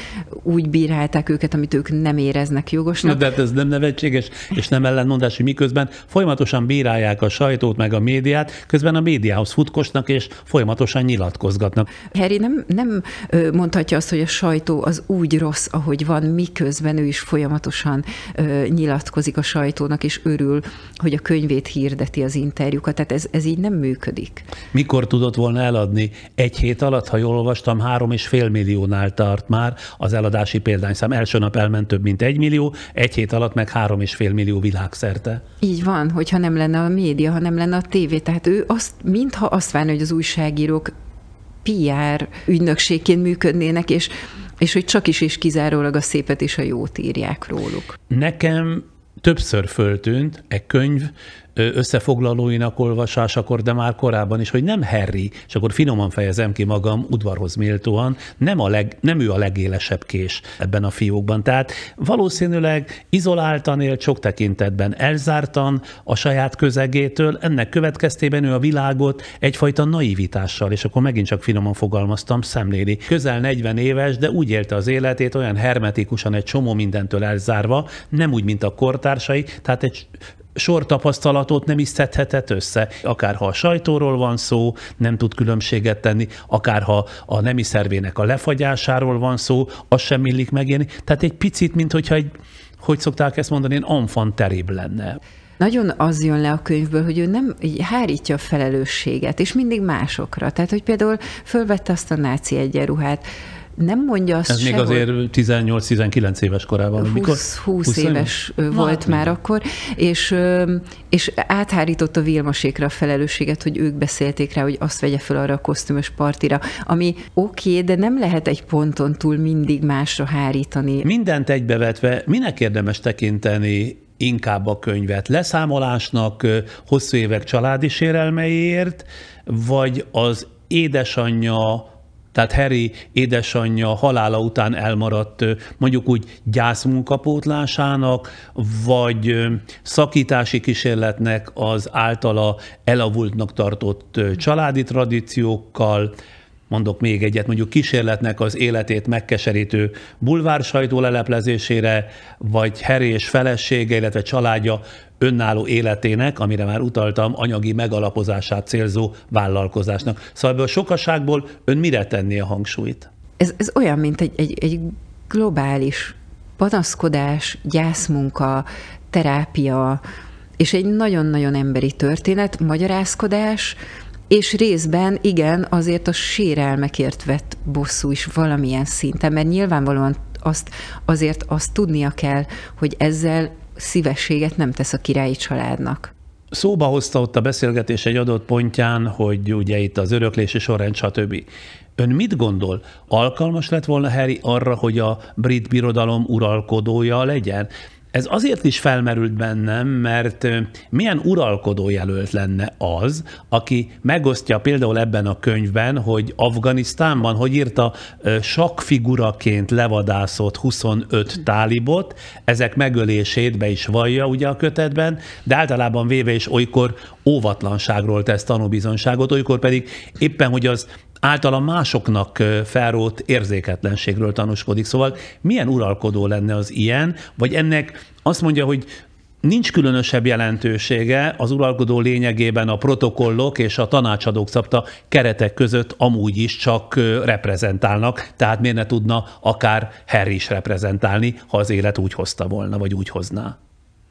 úgy bírálták őket, amit ők nem éreznek jogosnak. De hát ez nem nevetséges, és nem ellenmondás, hogy miközben folyamatosan bírálják a sajtót, meg a médiát, közben a médiához futkosnak, és folyamatosan nyilatkozgatnak. Harry nem, nem mondhatja azt, hogy a sajtó az úgy rossz, ahogy van, miközben ő is folyamatosan nyilatkozik a sajtónak, és örül, hogy a könyvét hirdeti az interjúkat. Tehát ez, ez így nem működik. Mikor tudott volna eladni? Egy hét alatt, ha jól olvastam, három és fél milliónál tart már az eladási példányszám. Első nap elment több mint egy millió, egy hét alatt meg három és fél millió világszerte. Így van, hogyha nem lenne a média, ha nem lenne a tévé. Tehát ő azt, mintha azt várna, hogy az újságírók PR ügynökségként működnének, és és hogy csak is és kizárólag a szépet és a jót írják róluk. Nekem többször föltűnt egy könyv összefoglalóinak olvasásakor, de már korábban is, hogy nem Harry, és akkor finoman fejezem ki magam udvarhoz méltóan, nem, a leg, nem ő a legélesebb kés ebben a fiókban. Tehát valószínűleg izoláltan élt sok tekintetben, elzártan a saját közegétől, ennek következtében ő a világot egyfajta naivitással, és akkor megint csak finoman fogalmaztam, szemléli. Közel 40 éves, de úgy élte az életét olyan hermetikusan, egy csomó mindentől elzárva, nem úgy, mint a kortársai, tehát egy sor tapasztalatot nem is szedhetett össze. Akár ha a sajtóról van szó, nem tud különbséget tenni, akár ha a nemi szervének a lefagyásáról van szó, az sem illik megélni. Tehát egy picit, mint hogyha egy, hogy szokták ezt mondani, egy enfant terébb lenne nagyon az jön le a könyvből, hogy ő nem hárítja a felelősséget, és mindig másokra. Tehát, hogy például fölvette azt a náci egyenruhát, nem mondja azt Ez se, még azért 18-19 éves korában. 20, mikor? 20, 20 éves éves volt Na, már még. akkor, és, és áthárította Vilmasékra a felelősséget, hogy ők beszélték rá, hogy azt vegye fel arra a kosztümös partira, ami oké, okay, de nem lehet egy ponton túl mindig másra hárítani. Mindent egybevetve, minek érdemes tekinteni inkább a könyvet? Leszámolásnak hosszú évek családi sérelmeiért, vagy az édesanyja tehát Harry édesanyja halála után elmaradt mondjuk úgy gyászmunkapótlásának, vagy szakítási kísérletnek az általa elavultnak tartott családi tradíciókkal, mondok még egyet, mondjuk kísérletnek az életét megkeserítő bulvársajtó leleplezésére, vagy Harry és felesége, illetve családja önálló életének, amire már utaltam, anyagi megalapozását célzó vállalkozásnak. Szóval ebből a sokaságból ön mire tenné a hangsúlyt? Ez, ez olyan, mint egy, egy, egy globális panaszkodás, gyászmunka, terápia, és egy nagyon-nagyon emberi történet, magyarázkodás, és részben igen, azért a sérelmekért vett bosszú is valamilyen szinten, mert nyilvánvalóan azt, azért azt tudnia kell, hogy ezzel szívességet nem tesz a királyi családnak. Szóba hozta ott a beszélgetés egy adott pontján, hogy ugye itt az öröklési sorrend, stb. Ön mit gondol? Alkalmas lett volna Harry arra, hogy a brit birodalom uralkodója legyen? Ez azért is felmerült bennem, mert milyen uralkodó jelölt lenne az, aki megosztja például ebben a könyvben, hogy Afganisztánban, hogy írta, sakfiguraként levadászott 25 tálibot, ezek megölését be is vallja ugye a kötetben, de általában véve is olykor óvatlanságról tesz tanúbizonságot, olykor pedig éppen, hogy az általa másoknak felrót érzéketlenségről tanúskodik. Szóval milyen uralkodó lenne az ilyen, vagy ennek azt mondja, hogy Nincs különösebb jelentősége az uralkodó lényegében a protokollok és a tanácsadók szabta keretek között amúgy is csak reprezentálnak, tehát miért ne tudna akár Harry is reprezentálni, ha az élet úgy hozta volna, vagy úgy hozná.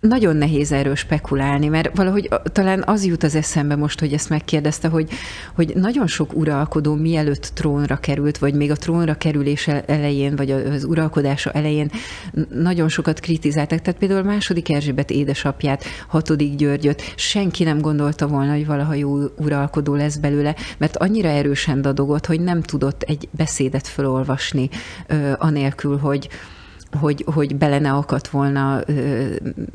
Nagyon nehéz erről spekulálni, mert valahogy talán az jut az eszembe most, hogy ezt megkérdezte, hogy, hogy nagyon sok uralkodó mielőtt trónra került, vagy még a trónra kerülése elején, vagy az uralkodása elején nagyon sokat kritizáltak. Tehát például második Erzsébet édesapját, hatodik Györgyöt, senki nem gondolta volna, hogy valaha jó uralkodó lesz belőle, mert annyira erősen dadogott, hogy nem tudott egy beszédet felolvasni, anélkül, hogy, hogy, hogy bele ne akadt volna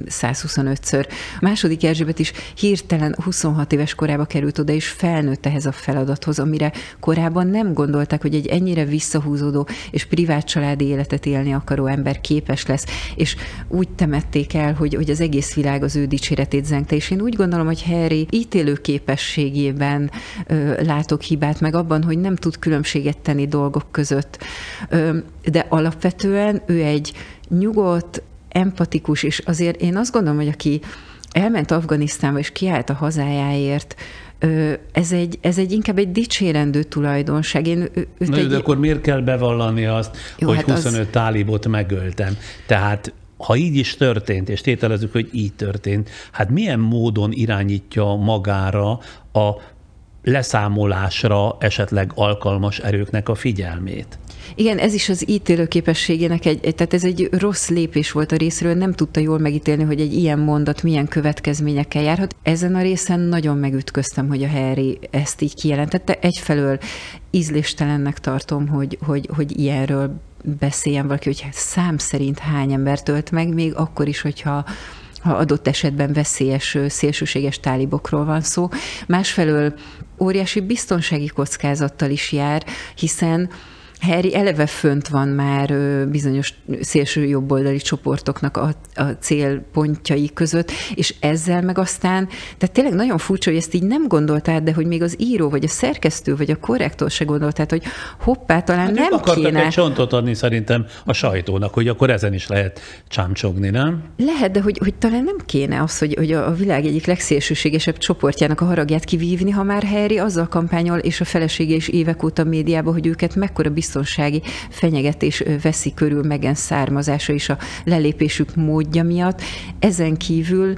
125-ször. A második Erzsébet is hirtelen 26 éves korába került oda, és felnőtt ehhez a feladathoz, amire korábban nem gondolták, hogy egy ennyire visszahúzódó és privát családi életet élni akaró ember képes lesz, és úgy temették el, hogy, hogy az egész világ az ő dicséretét zengte, és én úgy gondolom, hogy Harry ítélő képességében ö, látok hibát, meg abban, hogy nem tud különbséget tenni dolgok között. Ö, de alapvetően ő egy nyugodt, empatikus, és azért én azt gondolom, hogy aki elment Afganisztánba és kiállt a hazájáért, ez egy, ez egy inkább egy dicsérendő tulajdonság. Én őt Na, egy... de akkor miért kell bevallani azt, Jó, hogy hát 25 az... tálibot megöltem? Tehát ha így is történt, és tételezzük, hogy így történt, hát milyen módon irányítja magára a leszámolásra esetleg alkalmas erőknek a figyelmét? Igen, ez is az ítélőképességének egy, egy, tehát ez egy rossz lépés volt a részről, nem tudta jól megítélni, hogy egy ilyen mondat milyen következményekkel járhat. Ezen a részen nagyon megütköztem, hogy a Harry ezt így kijelentette. Egyfelől ízléstelennek tartom, hogy, hogy, hogy ilyenről beszéljen valaki, hogy szám szerint hány ember tölt meg, még akkor is, hogyha ha adott esetben veszélyes, szélsőséges tálibokról van szó. Másfelől óriási biztonsági kockázattal is jár, hiszen Harry eleve fönt van már bizonyos szélső jobboldali csoportoknak a, a célpontjai között, és ezzel meg aztán, tehát tényleg nagyon furcsa, hogy ezt így nem gondoltál, de hogy még az író, vagy a szerkesztő, vagy a korrektor se gondoltál, hogy hoppá, talán hát nem akartak kéne. egy csontot adni szerintem a sajtónak, hogy akkor ezen is lehet csámcsogni, nem? Lehet, de hogy, hogy talán nem kéne az, hogy, hogy a világ egyik legszélsőségesebb csoportjának a haragját kivívni, ha már Harry azzal kampányol, és a felesége is évek óta médiában, hogy őket mekkora biztonsági fenyegetés veszi körül Megen származása és a lelépésük módja miatt. Ezen kívül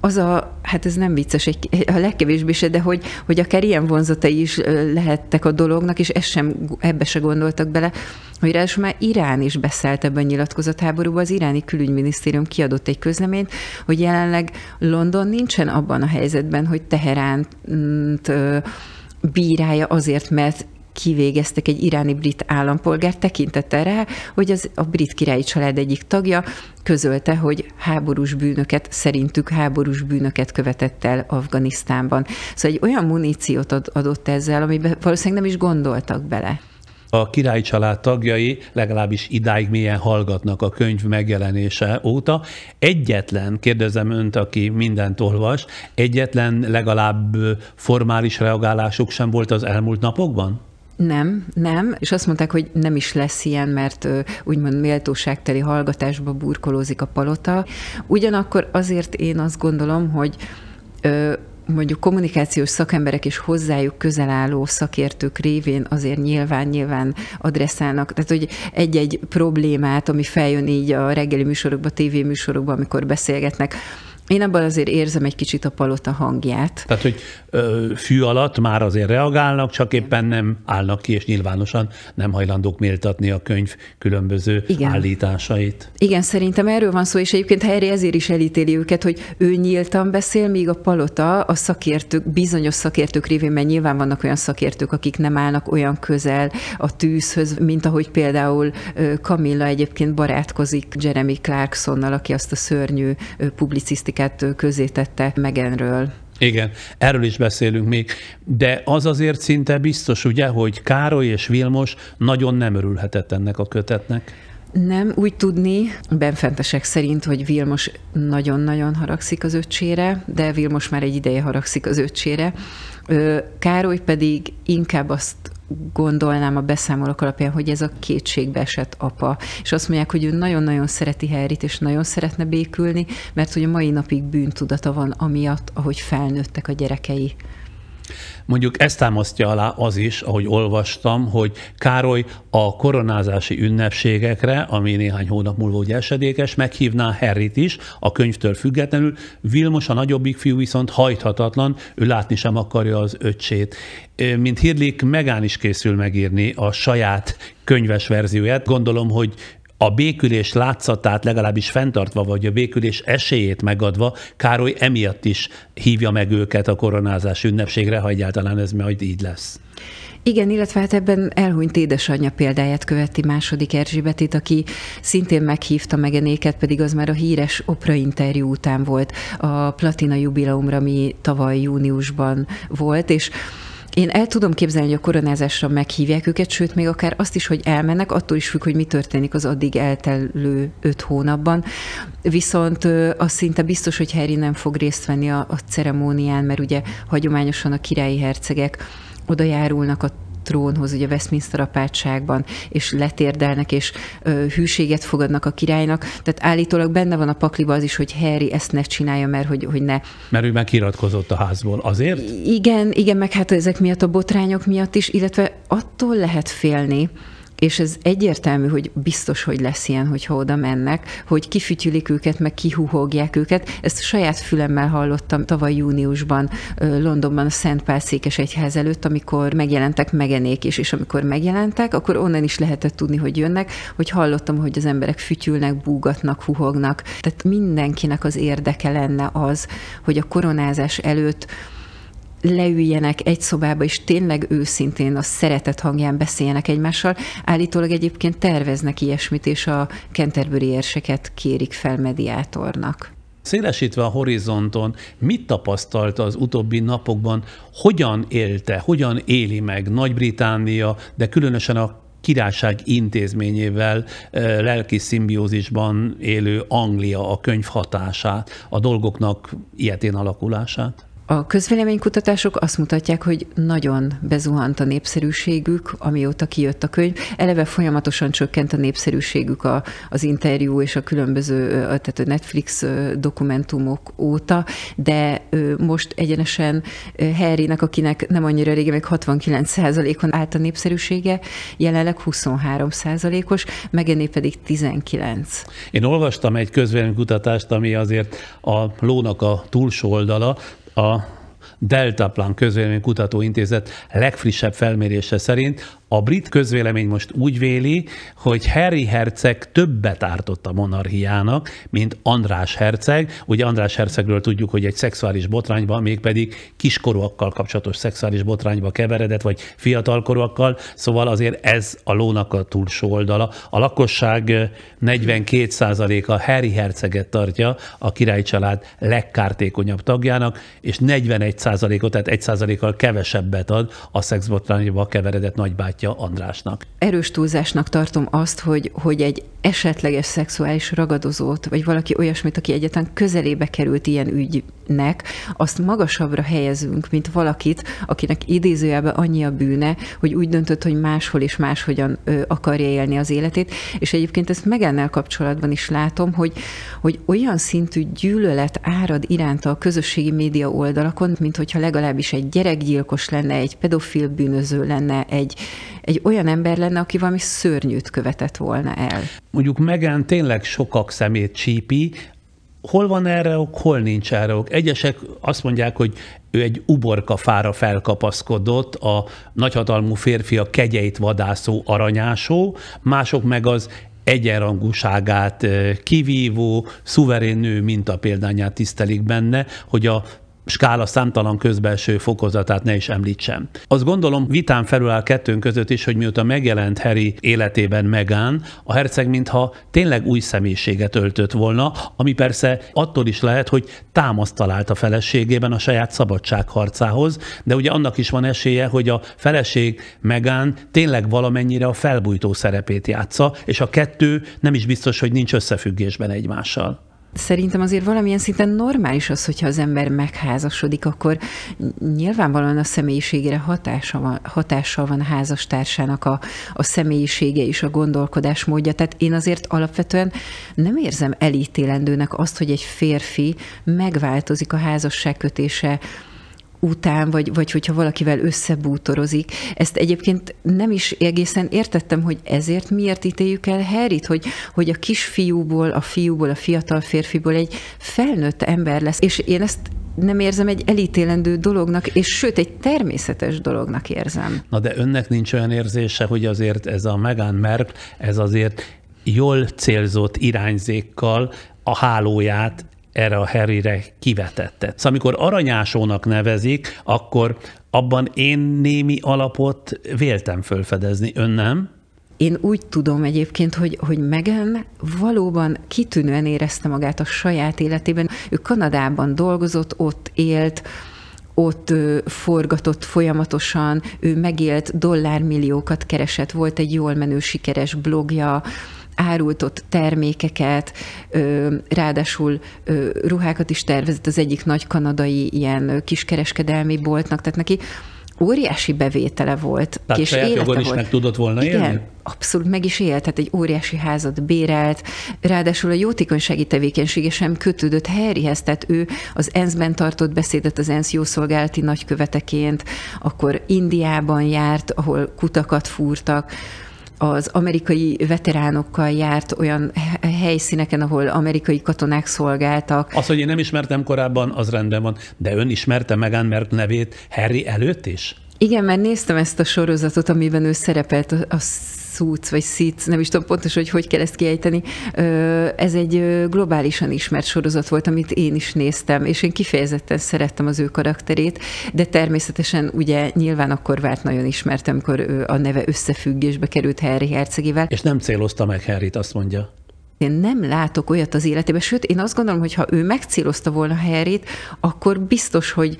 az a, hát ez nem vicces, egy, a legkevésbé se, de hogy, hogy akár ilyen vonzatai is lehettek a dolognak, és ezt sem, ebbe se gondoltak bele, hogy ráadásul már Irán is beszállt ebben a nyilatkozatháborúban, az iráni külügyminisztérium kiadott egy közleményt, hogy jelenleg London nincsen abban a helyzetben, hogy Teheránt bírálja azért, mert kivégeztek egy iráni brit állampolgár tekintettel rá, hogy az a brit királyi család egyik tagja közölte, hogy háborús bűnöket, szerintük háborús bűnöket követett el Afganisztánban. Szóval egy olyan muníciót adott ezzel, amiben valószínűleg nem is gondoltak bele. A királyi család tagjai legalábbis idáig milyen hallgatnak a könyv megjelenése óta. Egyetlen, kérdezem önt, aki mindent olvas, egyetlen legalább formális reagálásuk sem volt az elmúlt napokban? Nem, nem, és azt mondták, hogy nem is lesz ilyen, mert úgymond méltóságteli hallgatásba burkolózik a palota. Ugyanakkor azért én azt gondolom, hogy mondjuk kommunikációs szakemberek és hozzájuk közel álló szakértők révén azért nyilván-nyilván adresszálnak, tehát hogy egy-egy problémát, ami feljön így a reggeli műsorokban, tévéműsorokban, amikor beszélgetnek, Én abban azért érzem egy kicsit a palota hangját. Tehát, hogy ö, fű alatt már azért reagálnak, csak éppen nem állnak ki, és nyilvánosan nem hajlandók méltatni a könyv különböző Igen. állításait. Igen, szerintem erről van szó, és egyébként Harry ezért is elítéli őket, hogy ő nyíltan beszél, míg a palota a szakértők, bizonyos szakértők révén, mert nyilván vannak olyan szakértők, akik nem állnak olyan közel a tűzhöz, mint ahogy például Camilla egyébként barátkozik Jeremy Clarksonnal, aki azt a szörnyű publicisztikát amiket közétette Megenről. Igen, erről is beszélünk még, de az azért szinte biztos, ugye, hogy Károly és Vilmos nagyon nem örülhetett ennek a kötetnek. Nem, úgy tudni, benfentesek szerint, hogy Vilmos nagyon-nagyon haragszik az öccsére, de Vilmos már egy ideje haragszik az öccsére. Károly pedig inkább azt gondolnám a beszámolók alapján, hogy ez a kétségbe esett apa. És azt mondják, hogy ő nagyon-nagyon szereti Harryt, és nagyon szeretne békülni, mert hogy a mai napig bűntudata van amiatt, ahogy felnőttek a gyerekei. Mondjuk ezt támasztja alá az is, ahogy olvastam, hogy Károly a koronázási ünnepségekre, ami néhány hónap múlva ugye esedékes, meghívná Harryt is, a könyvtől függetlenül. Vilmos, a nagyobbik fiú viszont hajthatatlan, ő látni sem akarja az öccsét. Mint hírlik, Megán is készül megírni a saját könyves verzióját. Gondolom, hogy a békülés látszatát legalábbis fenntartva, vagy a békülés esélyét megadva, Károly emiatt is hívja meg őket a koronázás ünnepségre, ha egyáltalán ez majd így lesz. Igen, illetve hát ebben elhunyt édesanyja példáját követi második Erzsébetit, aki szintén meghívta megenéket, pedig az már a híres opera interjú után volt a Platina jubileumra, ami tavaly júniusban volt, és én el tudom képzelni, hogy a koronázásra meghívják őket, sőt, még akár azt is, hogy elmennek, attól is függ, hogy mi történik az addig eltelő öt hónapban. Viszont az szinte biztos, hogy Harry nem fog részt venni a, a ceremónián, mert ugye hagyományosan a királyi hercegek oda járulnak a trónhoz, ugye Westminster apátságban, és letérdelnek, és ö, hűséget fogadnak a királynak. Tehát állítólag benne van a pakliba az is, hogy Harry ezt ne csinálja, mert hogy, hogy ne. Mert ő már kiratkozott a házból. Azért? Igen, igen, meg hát ezek miatt a botrányok miatt is, illetve attól lehet félni, és ez egyértelmű, hogy biztos, hogy lesz ilyen, hogyha oda mennek, hogy kifütyülik őket, meg kihuhogják őket. Ezt saját fülemmel hallottam tavaly júniusban Londonban a Szent Pál székes egyház előtt, amikor megjelentek megenék is, és amikor megjelentek, akkor onnan is lehetett tudni, hogy jönnek, hogy hallottam, hogy az emberek fütyülnek, búgatnak, huhognak. Tehát mindenkinek az érdeke lenne az, hogy a koronázás előtt leüljenek egy szobába, és tényleg őszintén a szeretet hangján beszéljenek egymással. Állítólag egyébként terveznek ilyesmit, és a Canterbury érseket kérik fel mediátornak. Szélesítve a horizonton, mit tapasztalt az utóbbi napokban, hogyan élte, hogyan éli meg Nagy-Británia, de különösen a királyság intézményével lelki szimbiózisban élő Anglia a könyv hatását, a dolgoknak ilyetén alakulását? A közvéleménykutatások azt mutatják, hogy nagyon bezuhant a népszerűségük, amióta kijött a könyv. Eleve folyamatosan csökkent a népszerűségük a, az interjú és a különböző, tehát a Netflix dokumentumok óta, de most egyenesen Harrynek, akinek nem annyira régen, meg 69%-on állt a népszerűsége, jelenleg 23%-os, Megené pedig 19. Én olvastam egy közvéleménykutatást, ami azért a lónak a túlsó oldala, a Deltaplan Közvélemény Kutatóintézet legfrissebb felmérése szerint a brit közvélemény most úgy véli, hogy Harry herceg többet ártott a monarchiának, mint András herceg. Ugye András hercegről tudjuk, hogy egy szexuális botrányban, mégpedig kiskorúakkal kapcsolatos szexuális botrányba keveredett, vagy fiatalkorúakkal, szóval azért ez a lónak a túlsó oldala. A lakosság 42%-a Harry herceget tartja a király család legkártékonyabb tagjának, és 41%-ot, tehát 1%-kal kevesebbet ad a szexbotrányba keveredett nagybáty barátja Andrásnak. Erős túlzásnak tartom azt, hogy, hogy egy esetleges szexuális ragadozót, vagy valaki olyasmit, aki egyetlen közelébe került ilyen ügynek, azt magasabbra helyezünk, mint valakit, akinek idézőjelben annyi a bűne, hogy úgy döntött, hogy máshol és máshogyan ö, akarja élni az életét. És egyébként ezt megennel kapcsolatban is látom, hogy, hogy olyan szintű gyűlölet árad iránta a közösségi média oldalakon, mint hogyha legalábbis egy gyerekgyilkos lenne, egy pedofil bűnöző lenne, egy, egy olyan ember lenne, aki valami szörnyűt követett volna el. Mondjuk Megan tényleg sokak szemét csípi, hol van erre ok, hol nincs erre ok. Egyesek azt mondják, hogy ő egy uborka fára felkapaszkodott, a nagyhatalmú férfi a kegyeit vadászó aranyásó, mások meg az egyenrangúságát kivívó, szuverén nő példányát tisztelik benne, hogy a skála számtalan közbelső fokozatát ne is említsem. Azt gondolom, vitán felül áll kettőnk között is, hogy mióta megjelent Harry életében Megán, a herceg mintha tényleg új személyiséget öltött volna, ami persze attól is lehet, hogy támaszt talált a feleségében a saját szabadságharcához, de ugye annak is van esélye, hogy a feleség Megán tényleg valamennyire a felbújtó szerepét játsza, és a kettő nem is biztos, hogy nincs összefüggésben egymással. Szerintem azért valamilyen szinten normális az, hogyha az ember megházasodik, akkor nyilvánvalóan a személyiségére hatása van, hatással van a házastársának a, a személyisége és a gondolkodás módja. Tehát én azért alapvetően nem érzem elítélendőnek azt, hogy egy férfi megváltozik a házasságkötése után, vagy, vagy hogyha valakivel összebútorozik. Ezt egyébként nem is egészen értettem, hogy ezért miért ítéljük el Harryt, hogy, hogy a kisfiúból, a fiúból, a fiatal férfiból egy felnőtt ember lesz, és én ezt nem érzem egy elítélendő dolognak, és sőt, egy természetes dolognak érzem. Na de önnek nincs olyan érzése, hogy azért ez a Meghan Merkel, ez azért jól célzott irányzékkal a hálóját erre a Harryre kivetette. Szóval amikor aranyásónak nevezik, akkor abban én némi alapot véltem fölfedezni, ön nem? Én úgy tudom egyébként, hogy, hogy Megan valóban kitűnően érezte magát a saját életében. Ő Kanadában dolgozott, ott élt, ott forgatott folyamatosan, ő megélt dollármilliókat keresett, volt egy jól menő, sikeres blogja, árult ott termékeket, ráadásul ruhákat is tervezett az egyik nagy kanadai ilyen kiskereskedelmi boltnak, tehát neki óriási bevétele volt. Tehát és saját jogon volt. is meg tudott volna Igen, élni? abszolút meg is élt, tehát egy óriási házat bérelt, ráadásul a jótékonysági tevékenysége sem kötődött Harryhez, tehát ő az ENSZ-ben tartott beszédet az ENSZ jószolgálati nagyköveteként, akkor Indiában járt, ahol kutakat fúrtak, az amerikai veteránokkal járt olyan helyszíneken, ahol amerikai katonák szolgáltak. Az, hogy én nem ismertem korábban, az rendben van, de ön ismerte Meghan Merk nevét Harry előtt is? Igen, mert néztem ezt a sorozatot, amiben ő szerepelt a, a Suits, vagy Seats, nem is tudom pontosan, hogy hogy kell ezt kiejteni. Ez egy globálisan ismert sorozat volt, amit én is néztem, és én kifejezetten szerettem az ő karakterét, de természetesen ugye nyilván akkor vált nagyon ismert, amikor a neve összefüggésbe került Harry hercegével. És nem célozta meg Harryt, azt mondja. Én nem látok olyat az életében, sőt, én azt gondolom, hogy ha ő megcélozta volna Harryt, akkor biztos, hogy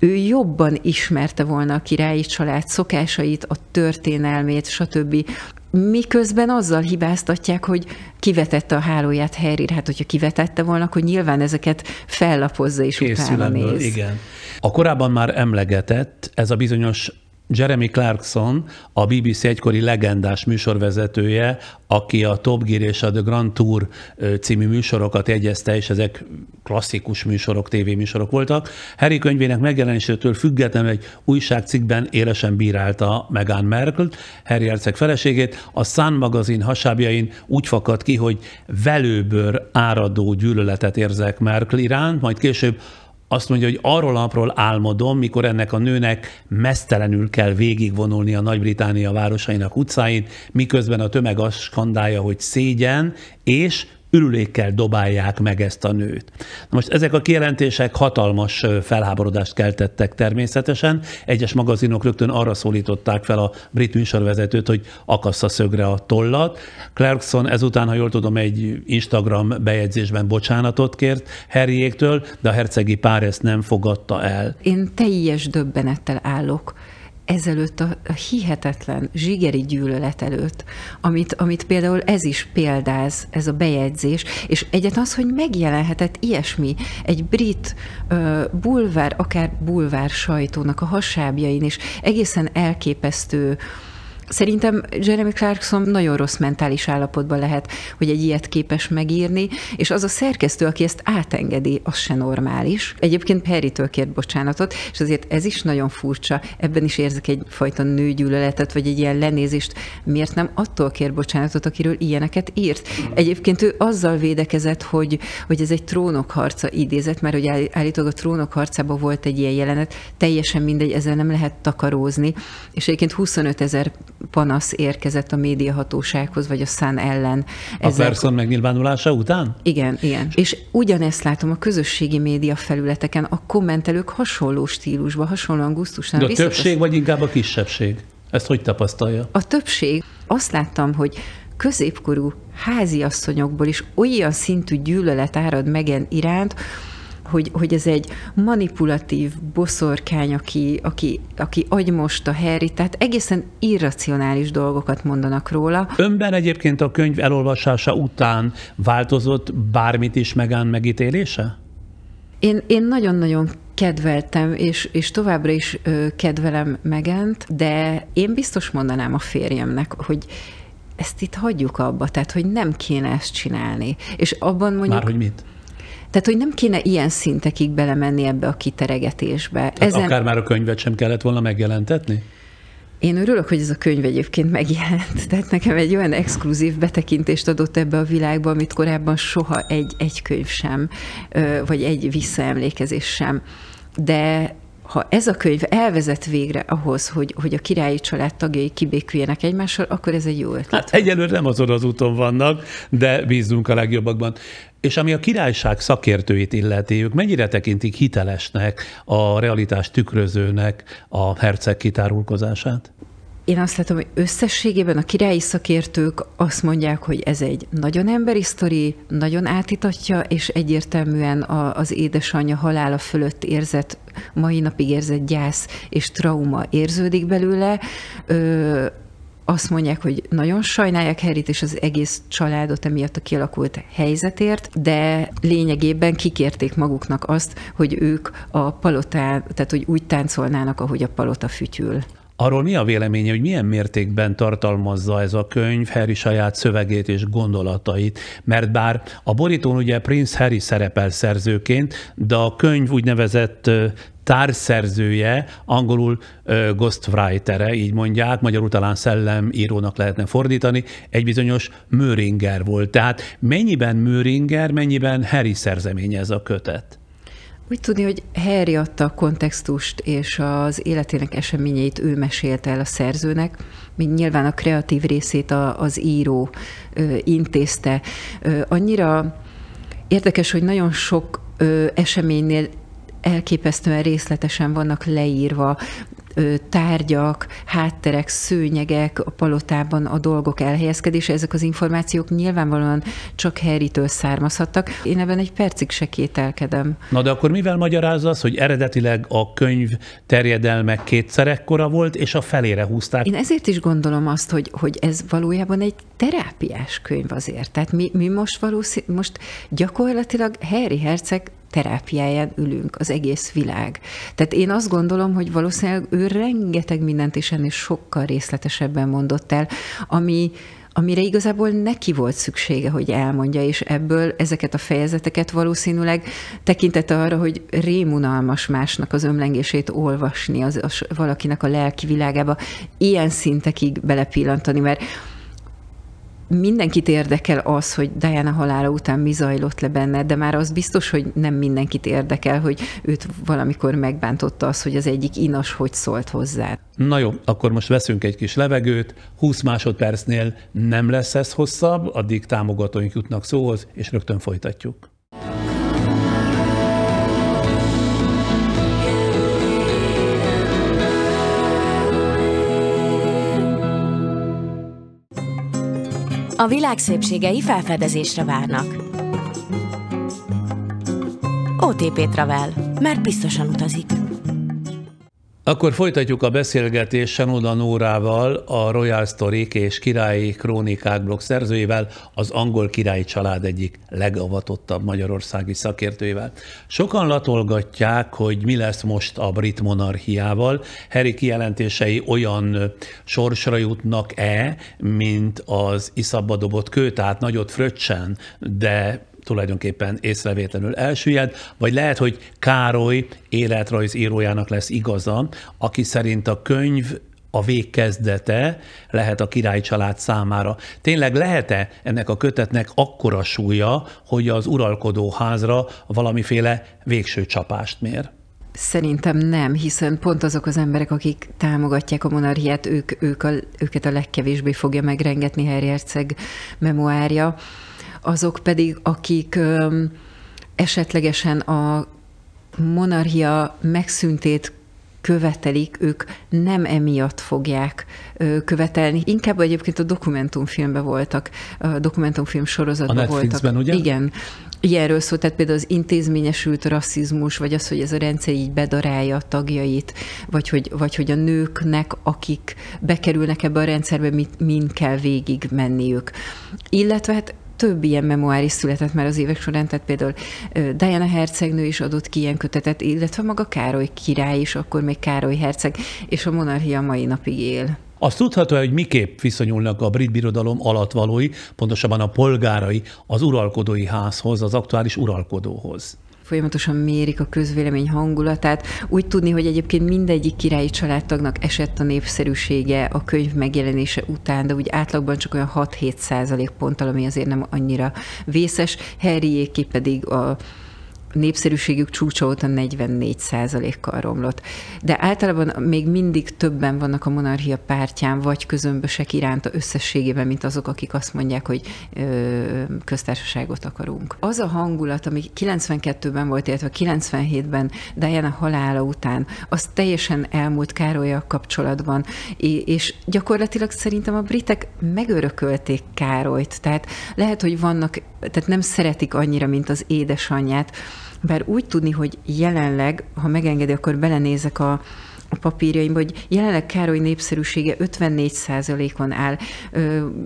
ő jobban ismerte volna a királyi család szokásait, a történelmét, stb. Miközben azzal hibáztatják, hogy kivetette a hálóját Harry, hát hogyha kivetette volna, akkor nyilván ezeket fellapozza és utána néz. Igen. A korábban már emlegetett, ez a bizonyos Jeremy Clarkson, a BBC egykori legendás műsorvezetője, aki a Top Gear és a The Grand Tour című műsorokat jegyezte, és ezek klasszikus műsorok, tévéműsorok voltak. Harry könyvének megjelenésétől függetlenül egy újságcikkben élesen bírálta Meghan Merkel, Harry Herceg feleségét. A Sun magazin hasábjain úgy fakadt ki, hogy velőből áradó gyűlöletet érzek Merkel iránt, majd később azt mondja, hogy arról napról álmodom, mikor ennek a nőnek mesztelenül kell végigvonulni a Nagy-Británia városainak utcáin, miközben a tömeg azt skandálja, hogy szégyen, és ürülékkel dobálják meg ezt a nőt. Na most ezek a kijelentések hatalmas felháborodást keltettek természetesen. Egyes magazinok rögtön arra szólították fel a brit műsorvezetőt, hogy akassza szögre a tollat. Clarkson ezután, ha jól tudom, egy Instagram bejegyzésben bocsánatot kért Harryéktől, de a hercegi pár ezt nem fogadta el. Én teljes döbbenettel állok ezelőtt a, hihetetlen zsigeri gyűlölet előtt, amit, amit például ez is példáz, ez a bejegyzés, és egyet az, hogy megjelenhetett ilyesmi egy brit uh, bulvár, akár bulvár sajtónak a hasábjain, és egészen elképesztő Szerintem Jeremy Clarkson nagyon rossz mentális állapotban lehet, hogy egy ilyet képes megírni, és az a szerkesztő, aki ezt átengedi, az se normális. Egyébként Harry-től kért bocsánatot, és azért ez is nagyon furcsa. Ebben is érzek egyfajta nőgyűlöletet, vagy egy ilyen lenézést. Miért nem attól kér bocsánatot, akiről ilyeneket írt? Egyébként ő azzal védekezett, hogy, hogy ez egy trónok harca idézet, mert hogy állítólag a trónok harcában volt egy ilyen jelenet, teljesen mindegy, ezzel nem lehet takarózni, és egyébként 25 ezer panasz érkezett a médiahatósághoz, vagy a Sun ellen. A Person megnyilvánulása után? Igen, igen. És ugyanezt látom a közösségi média felületeken, a kommentelők hasonló stílusban, hasonlóan gusztusan. De a többség, vagy inkább a kisebbség? Ezt hogy tapasztalja? A többség. Azt láttam, hogy középkorú háziasszonyokból is olyan szintű gyűlölet árad megen iránt, hogy, hogy ez egy manipulatív boszorkány, aki, aki, aki agymost a Harry, tehát egészen irracionális dolgokat mondanak róla. Önben egyébként a könyv elolvasása után változott bármit is megán megítélése? Én, én nagyon-nagyon kedveltem, és, és továbbra is ö, kedvelem Megent, de én biztos mondanám a férjemnek, hogy ezt itt hagyjuk abba, tehát hogy nem kéne ezt csinálni. És abban mondjuk... Már hogy mit? Tehát, hogy nem kéne ilyen szintekig belemenni ebbe a kiteregetésbe. Tehát Ezen... akár már a könyvet sem kellett volna megjelentetni? Én örülök, hogy ez a könyv egyébként megjelent. Tehát nekem egy olyan exkluzív betekintést adott ebbe a világba, amit korábban soha egy, egy könyv sem, vagy egy visszaemlékezés sem. De ha ez a könyv elvezet végre ahhoz, hogy, hogy a királyi család tagjai kibéküljenek egymással, akkor ez egy jó ötlet. Hát egyelőre nem azon az úton vannak, de bízunk a legjobbakban. És ami a királyság szakértőit illeti, ők mennyire tekintik hitelesnek, a realitás tükrözőnek a herceg kitárulkozását? Én azt látom, hogy összességében a királyi szakértők azt mondják, hogy ez egy nagyon emberi sztori, nagyon átítatja, és egyértelműen a, az édesanyja halála fölött érzett, mai napig érzett gyász és trauma érződik belőle. Ö, azt mondják, hogy nagyon sajnálják Harryt és az egész családot emiatt a kialakult helyzetért, de lényegében kikérték maguknak azt, hogy ők a palotán, tehát hogy úgy táncolnának, ahogy a palota fütyül. Arról mi a véleménye, hogy milyen mértékben tartalmazza ez a könyv Harry saját szövegét és gondolatait? Mert bár a borítón ugye Prince Harry szerepel szerzőként, de a könyv úgynevezett társszerzője, angolul uh, így mondják, magyarul talán szellemírónak lehetne fordítani, egy bizonyos Möringer volt. Tehát mennyiben Möringer, mennyiben Harry szerzeménye ez a kötet? Úgy tudni, hogy Harry adta a kontextust, és az életének eseményeit ő mesélte el a szerzőnek, mint nyilván a kreatív részét a, az író intézte. Annyira érdekes, hogy nagyon sok ö, eseménynél elképesztően részletesen vannak leírva tárgyak, hátterek, szőnyegek a palotában a dolgok elhelyezkedése, ezek az információk nyilvánvalóan csak Harrytől származhattak. Én ebben egy percig se kételkedem. Na de akkor mivel magyarázza az, hogy eredetileg a könyv terjedelme kétszer ekkora volt, és a felére húzták? Én ezért is gondolom azt, hogy, hogy ez valójában egy terápiás könyv azért. Tehát mi, mi most valószín, most gyakorlatilag Harry Herceg terápiáján ülünk, az egész világ. Tehát én azt gondolom, hogy valószínűleg ő rengeteg mindent is ennél sokkal részletesebben mondott el, ami, amire igazából neki volt szüksége, hogy elmondja, és ebből ezeket a fejezeteket valószínűleg tekintette arra, hogy rémunalmas másnak az ömlengését olvasni, az, az valakinek a lelki világába, ilyen szintekig belepillantani, mert mindenkit érdekel az, hogy Diana halála után mi zajlott le benne, de már az biztos, hogy nem mindenkit érdekel, hogy őt valamikor megbántotta az, hogy az egyik inas hogy szólt hozzá. Na jó, akkor most veszünk egy kis levegőt, 20 másodpercnél nem lesz ez hosszabb, addig támogatóink jutnak szóhoz, és rögtön folytatjuk. A világ szépségei felfedezésre várnak. OTP Travel, mert biztosan utazik. Akkor folytatjuk a beszélgetést Senoda Nórával, a Royal Story és Királyi Krónikák blog szerzőjével, az angol királyi család egyik legavatottabb magyarországi szakértőjével. Sokan latolgatják, hogy mi lesz most a brit monarchiával. Harry kijelentései olyan sorsra jutnak-e, mint az iszabba dobott kő, tehát nagyot fröccsen, de tulajdonképpen észrevétlenül elsüllyed, vagy lehet, hogy Károly életrajz írójának lesz igaza, aki szerint a könyv a végkezdete lehet a király család számára. Tényleg lehet-e ennek a kötetnek akkora súlya, hogy az uralkodó házra valamiféle végső csapást mér? Szerintem nem, hiszen pont azok az emberek, akik támogatják a monarchiát, ők, ők a, őket a legkevésbé fogja megrengetni Harry Herceg memoárja azok pedig, akik esetlegesen a monarchia megszüntét követelik, ők nem emiatt fogják követelni. Inkább egyébként a dokumentumfilmben voltak, a dokumentumfilm sorozatban a voltak. ugye? Igen. Ilyenről szó, tehát például az intézményesült rasszizmus, vagy az, hogy ez a rendszer így bedarálja a tagjait, vagy hogy, vagy hogy a nőknek, akik bekerülnek ebbe a rendszerbe, mit, mind kell végig menniük. Illetve hát több ilyen memoár is született már az évek során, tehát például Diana hercegnő is adott ki ilyen kötetet, illetve maga Károly király is, akkor még Károly herceg, és a monarchia mai napig él. Azt tudható, hogy miképp viszonyulnak a brit birodalom alattvalói, pontosabban a polgárai az uralkodói házhoz, az aktuális uralkodóhoz folyamatosan mérik a közvélemény hangulatát. Úgy tudni, hogy egyébként mindegyik királyi családtagnak esett a népszerűsége a könyv megjelenése után, de úgy átlagban csak olyan 6-7 százalék ponttal, ami azért nem annyira vészes. Harryéké pedig a népszerűségük csúcsa óta 44 kal romlott. De általában még mindig többen vannak a monarchia pártján, vagy közömbösek iránta összességében, mint azok, akik azt mondják, hogy ö, köztársaságot akarunk. Az a hangulat, ami 92-ben volt, illetve 97-ben Diana halála után, az teljesen elmúlt Károlyjal kapcsolatban, és gyakorlatilag szerintem a britek megörökölték Károlyt, tehát lehet, hogy vannak, tehát nem szeretik annyira, mint az édesanyját, bár úgy tudni, hogy jelenleg, ha megengedi, akkor belenézek a, a papírjaimba, hogy jelenleg Károly népszerűsége 54%-on áll.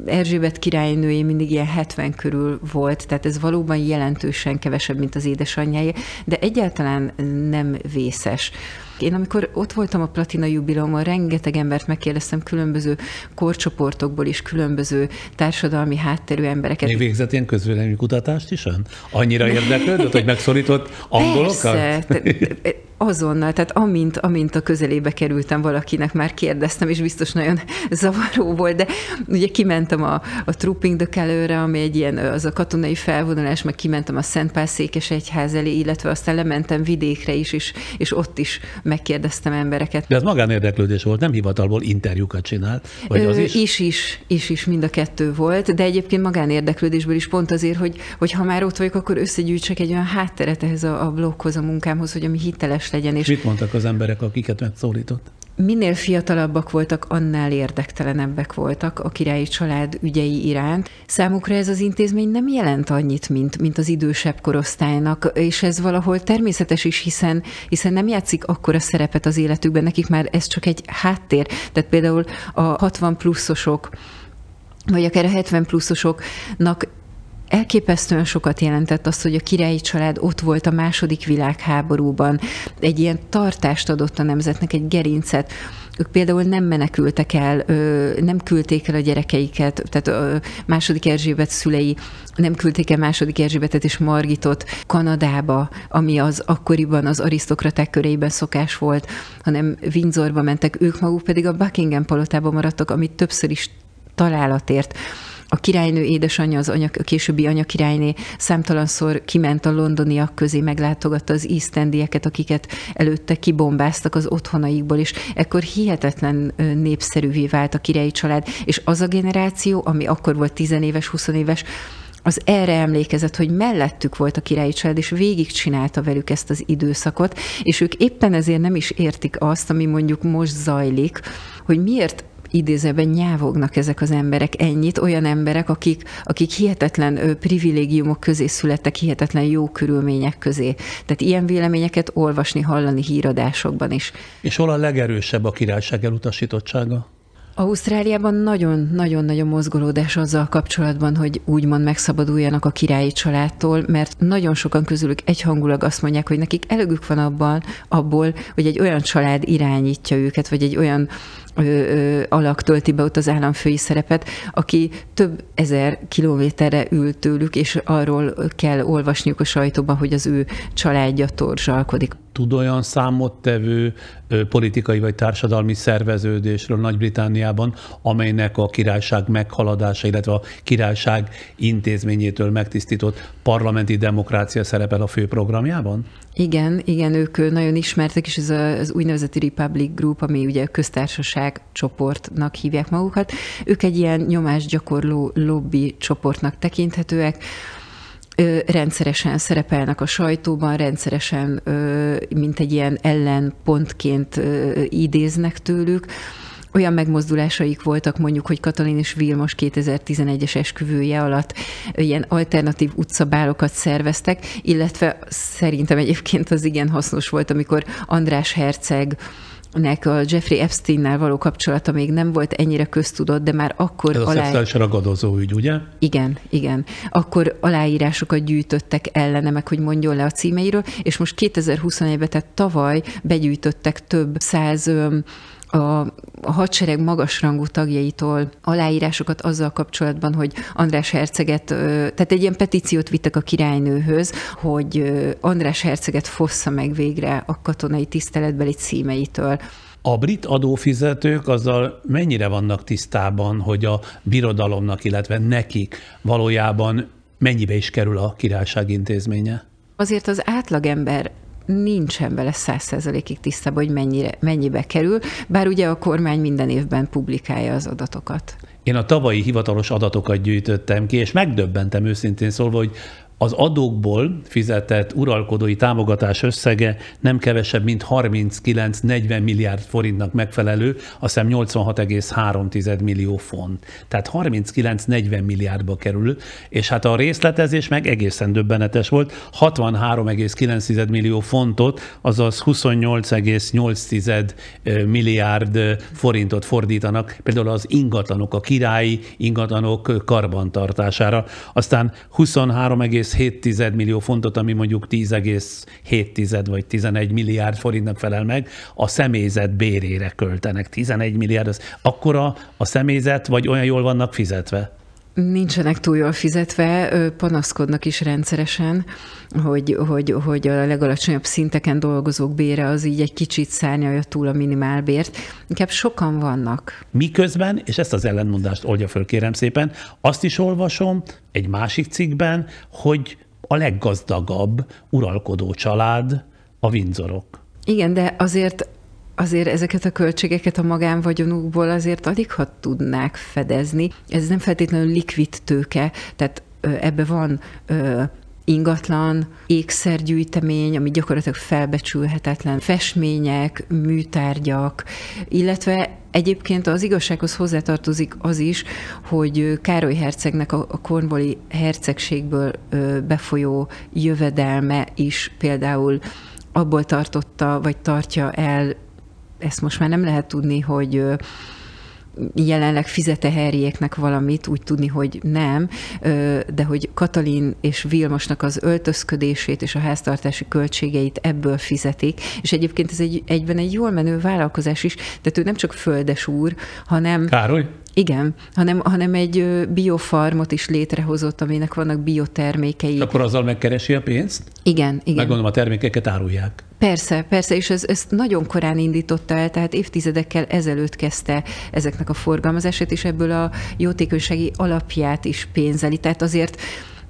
Erzsébet királynője mindig ilyen 70 körül volt, tehát ez valóban jelentősen kevesebb, mint az édesanyjája, de egyáltalán nem vészes. Én amikor ott voltam a Platina Jubileumon, rengeteg embert megkérdeztem különböző korcsoportokból is, különböző társadalmi hátterű embereket. Még végzett ilyen közvélemény kutatást is? Annyira érdeklődött, hogy megszorított angolokat? Persze, azonnal, tehát amint, amint a közelébe kerültem valakinek, már kérdeztem, és biztos nagyon zavaró volt, de ugye kimentem a, a Trooping de Kelőre, ami egy ilyen, az a katonai felvonulás, meg kimentem a Szentpál székes egyház elé, illetve aztán lementem vidékre is, és, és ott is megkérdeztem embereket. De ez magánérdeklődés volt, nem hivatalból interjúkat csinált? Vagy az is? Is, is, is, is, mind a kettő volt, de egyébként magánérdeklődésből is pont azért, hogy, hogy ha már ott vagyok, akkor összegyűjtsek egy olyan hátteret ehhez a, a bloghoz, a munkámhoz, hogy ami hiteles legyen. És mit mondtak az emberek, akiket megszólított? Minél fiatalabbak voltak, annál érdektelenebbek voltak a királyi család ügyei iránt. Számukra ez az intézmény nem jelent annyit, mint, mint az idősebb korosztálynak, és ez valahol természetes is, hiszen, hiszen nem játszik akkora szerepet az életükben, nekik már ez csak egy háttér. Tehát például a 60 pluszosok, vagy akár a 70 pluszosoknak elképesztően sokat jelentett az, hogy a királyi család ott volt a második világháborúban, egy ilyen tartást adott a nemzetnek, egy gerincet. Ők például nem menekültek el, nem küldték el a gyerekeiket, tehát a második Erzsébet szülei nem küldték el második Erzsébetet és Margitot Kanadába, ami az akkoriban az arisztokraták köreiben szokás volt, hanem Windsorba mentek, ők maguk pedig a Buckingham palotában maradtak, amit többször is találatért a királynő édesanyja, az anya, a későbbi anya királyné számtalanszor kiment a londoniak közé, meglátogatta az East Endieket, akiket előtte kibombáztak az otthonaikból, és ekkor hihetetlen népszerűvé vált a királyi család, és az a generáció, ami akkor volt tizenéves, huszonéves, az erre emlékezett, hogy mellettük volt a királyi család, és végigcsinálta velük ezt az időszakot, és ők éppen ezért nem is értik azt, ami mondjuk most zajlik, hogy miért idézőben nyávognak ezek az emberek ennyit, olyan emberek, akik, akik hihetetlen privilégiumok közé születtek, hihetetlen jó körülmények közé. Tehát ilyen véleményeket olvasni, hallani híradásokban is. És hol a legerősebb a királyság elutasítottsága? Ausztráliában nagyon-nagyon-nagyon mozgolódás azzal kapcsolatban, hogy úgymond megszabaduljanak a királyi családtól, mert nagyon sokan közülük egyhangulag azt mondják, hogy nekik elegük van abban, abból, hogy egy olyan család irányítja őket, vagy egy olyan alak tölti be ott az államfői szerepet, aki több ezer kilométerre ül tőlük, és arról kell olvasniuk a sajtóban, hogy az ő családja torzsalkodik tud olyan számottevő politikai vagy társadalmi szerveződésről Nagy-Britániában, amelynek a királyság meghaladása, illetve a királyság intézményétől megtisztított parlamenti demokrácia szerepel a fő programjában? Igen, igen, ők nagyon ismertek, és ez az úgynevezett Republic Group, ami ugye köztársaság csoportnak hívják magukat. Ők egy ilyen nyomásgyakorló lobby csoportnak tekinthetőek, rendszeresen szerepelnek a sajtóban, rendszeresen, mint egy ilyen ellenpontként idéznek tőlük. Olyan megmozdulásaik voltak mondjuk, hogy Katalin és Vilmos 2011-es esküvője alatt ilyen alternatív utcabálokat szerveztek, illetve szerintem egyébként az igen hasznos volt, amikor András Herceg nek a Jeffrey Epsteinnel való kapcsolata még nem volt ennyire köztudott, de már akkor... Ez a alá... szexuális ragadozó ügy, ugye? Igen, igen. Akkor aláírásokat gyűjtöttek ellene, meg hogy mondjon le a címeiről, és most 2021-ben, tehát tavaly begyűjtöttek több száz a, a hadsereg magasrangú tagjaitól aláírásokat azzal kapcsolatban, hogy András Herceget, tehát egy ilyen petíciót vittek a királynőhöz, hogy András Herceget fossza meg végre a katonai tiszteletbeli címeitől. A brit adófizetők azzal mennyire vannak tisztában, hogy a birodalomnak, illetve nekik valójában mennyibe is kerül a királyság intézménye? Azért az átlagember nincsen vele száz százalékig tisztában, hogy mennyire, mennyibe kerül, bár ugye a kormány minden évben publikálja az adatokat. Én a tavalyi hivatalos adatokat gyűjtöttem ki, és megdöbbentem őszintén szólva, hogy az adókból fizetett uralkodói támogatás összege nem kevesebb, mint 39-40 milliárd forintnak megfelelő, azt hiszem 86,3 millió font. Tehát 39-40 milliárdba kerül, és hát a részletezés meg egészen döbbenetes volt. 63,9 millió fontot, azaz 28,8 milliárd forintot fordítanak például az ingatlanok, a királyi ingatlanok karbantartására. Aztán 23, 10,7 millió fontot, ami mondjuk 10,7 vagy 11 milliárd forintnak felel meg, a személyzet bérére költenek. 11 milliárd, az akkora a személyzet, vagy olyan jól vannak fizetve? Nincsenek túl jól fizetve, panaszkodnak is rendszeresen, hogy, hogy, hogy a legalacsonyabb szinteken dolgozók bére az így egy kicsit szárnyalja túl a minimálbért. Inkább sokan vannak. Miközben, és ezt az ellentmondást oldja föl kérem szépen, azt is olvasom egy másik cikkben, hogy a leggazdagabb uralkodó család a Windsorok. Igen, de azért azért ezeket a költségeket a magánvagyonukból azért alig ha tudnák fedezni. Ez nem feltétlenül likvid tőke, tehát ebbe van ingatlan, ékszergyűjtemény, ami gyakorlatilag felbecsülhetetlen, festmények, műtárgyak, illetve Egyébként az igazsághoz hozzátartozik az is, hogy Károly hercegnek a Cornwalli hercegségből befolyó jövedelme is például abból tartotta, vagy tartja el ezt most már nem lehet tudni, hogy jelenleg fizete Herriéknek valamit, úgy tudni, hogy nem, de hogy Katalin és Vilmosnak az öltözködését és a háztartási költségeit ebből fizetik, és egyébként ez egy, egyben egy jól menő vállalkozás is, tehát ő nem csak földes úr, hanem... Károly? Igen, hanem, hanem egy biofarmot is létrehozott, aminek vannak biotermékei. Akkor azzal megkeresi a pénzt? Igen, igen. Meggondolom, a termékeket árulják. Persze, persze, és ez, ezt nagyon korán indította el, tehát évtizedekkel ezelőtt kezdte ezeknek a forgalmazását, és ebből a jótékonysági alapját is pénzeli. Tehát azért,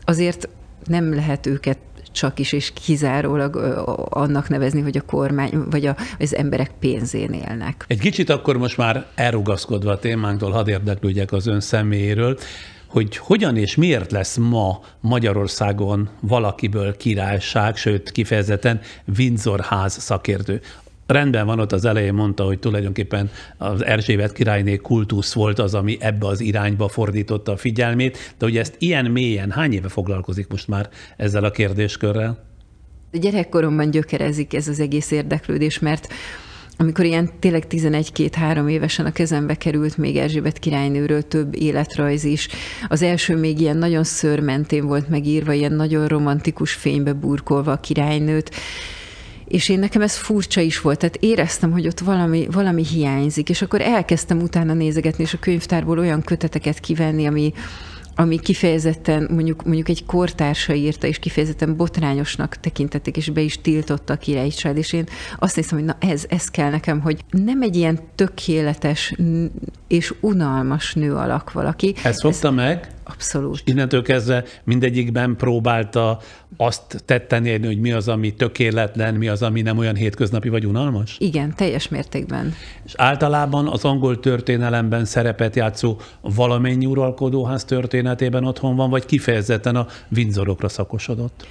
azért nem lehet őket csak is és kizárólag annak nevezni, hogy a kormány vagy a, az emberek pénzén élnek. Egy kicsit akkor most már elrugaszkodva a témánktól, hadd érdeklődjek az ön személyéről hogy hogyan és miért lesz ma Magyarországon valakiből királyság, sőt kifejezetten Windsor ház szakértő. Rendben van, ott az elején mondta, hogy tulajdonképpen az Erzsébet királyné kultusz volt az, ami ebbe az irányba fordította a figyelmét, de hogy ezt ilyen mélyen hány éve foglalkozik most már ezzel a kérdéskörrel? Gyerekkoromban gyökerezik ez az egész érdeklődés, mert amikor ilyen tényleg 11-2-3 évesen a kezembe került még Erzsébet királynőről több életrajz is. Az első még ilyen nagyon szörmentén volt megírva, ilyen nagyon romantikus fénybe burkolva a királynőt, és én nekem ez furcsa is volt, tehát éreztem, hogy ott valami, valami hiányzik, és akkor elkezdtem utána nézegetni, és a könyvtárból olyan köteteket kivenni, ami, ami kifejezetten mondjuk, mondjuk egy kortársa írta, és kifejezetten botrányosnak tekintették, és be is tiltotta a királyi család, és én azt hiszem, hogy na ez, ez kell nekem, hogy nem egy ilyen tökéletes és unalmas nő alak valaki. Ez fogta ez, meg? Abszolút. És innentől kezdve mindegyikben próbálta azt tetten érni, hogy mi az, ami tökéletlen, mi az, ami nem olyan hétköznapi vagy unalmas? Igen, teljes mértékben. És általában az angol történelemben szerepet játszó valamennyi uralkodóház történetében otthon van, vagy kifejezetten a Windsorokra szakosodott?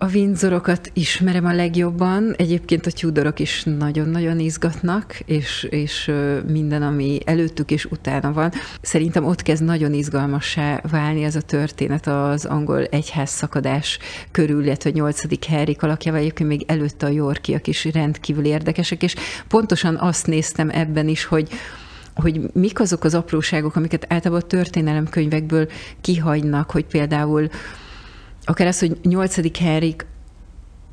A Windsorokat ismerem a legjobban, egyébként a Tudorok is nagyon-nagyon izgatnak, és, és minden, ami előttük és utána van. Szerintem ott kezd nagyon izgalmassá válni ez a történet az angol egyház szakadás körül, illetve a nyolcadik Henrik alakjával, egyébként még előtte a Yorkiak is rendkívül érdekesek, és pontosan azt néztem ebben is, hogy hogy mik azok az apróságok, amiket általában a történelemkönyvekből kihagynak, hogy például akár az, hogy nyolcadik Henrik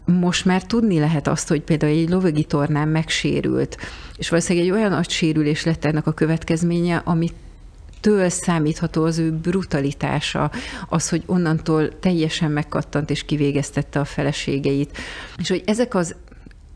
most már tudni lehet azt, hogy például egy lovagi tornán megsérült, és valószínűleg egy olyan nagy sérülés lett ennek a következménye, amit től számítható az ő brutalitása, az, hogy onnantól teljesen megkattant és kivégeztette a feleségeit. És hogy ezek az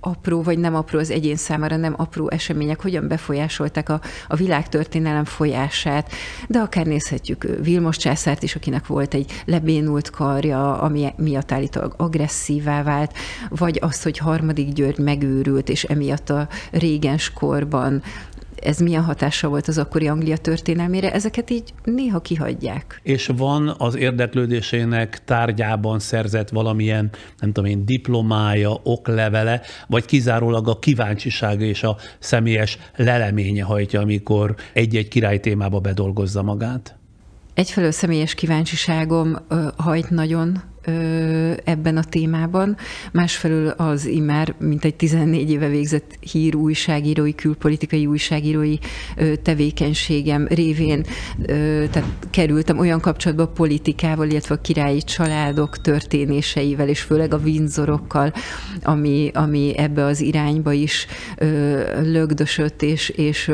apró vagy nem apró az egyén számára nem apró események? Hogyan befolyásolták a, a világtörténelem folyását, de akár nézhetjük Vilmos császárt is, akinek volt egy lebénult karja, ami miatt állítólag agresszívá vált, vagy azt, hogy harmadik György megőrült, és emiatt a régens korban ez milyen hatása volt az akkori Anglia történelmére, ezeket így néha kihagyják. És van az érdeklődésének tárgyában szerzett valamilyen, nem tudom én, diplomája, oklevele, vagy kizárólag a kíváncsisága és a személyes leleménye hajtja, amikor egy-egy király témába bedolgozza magát? Egyfelől személyes kíváncsiságom hajt nagyon ebben a témában. Másfelől az immár egy 14 éve végzett hír újságírói, külpolitikai újságírói tevékenységem révén tehát kerültem olyan kapcsolatba a politikával, illetve a királyi családok történéseivel, és főleg a Windsorokkal, ami, ami ebbe az irányba is lögdösött, és, és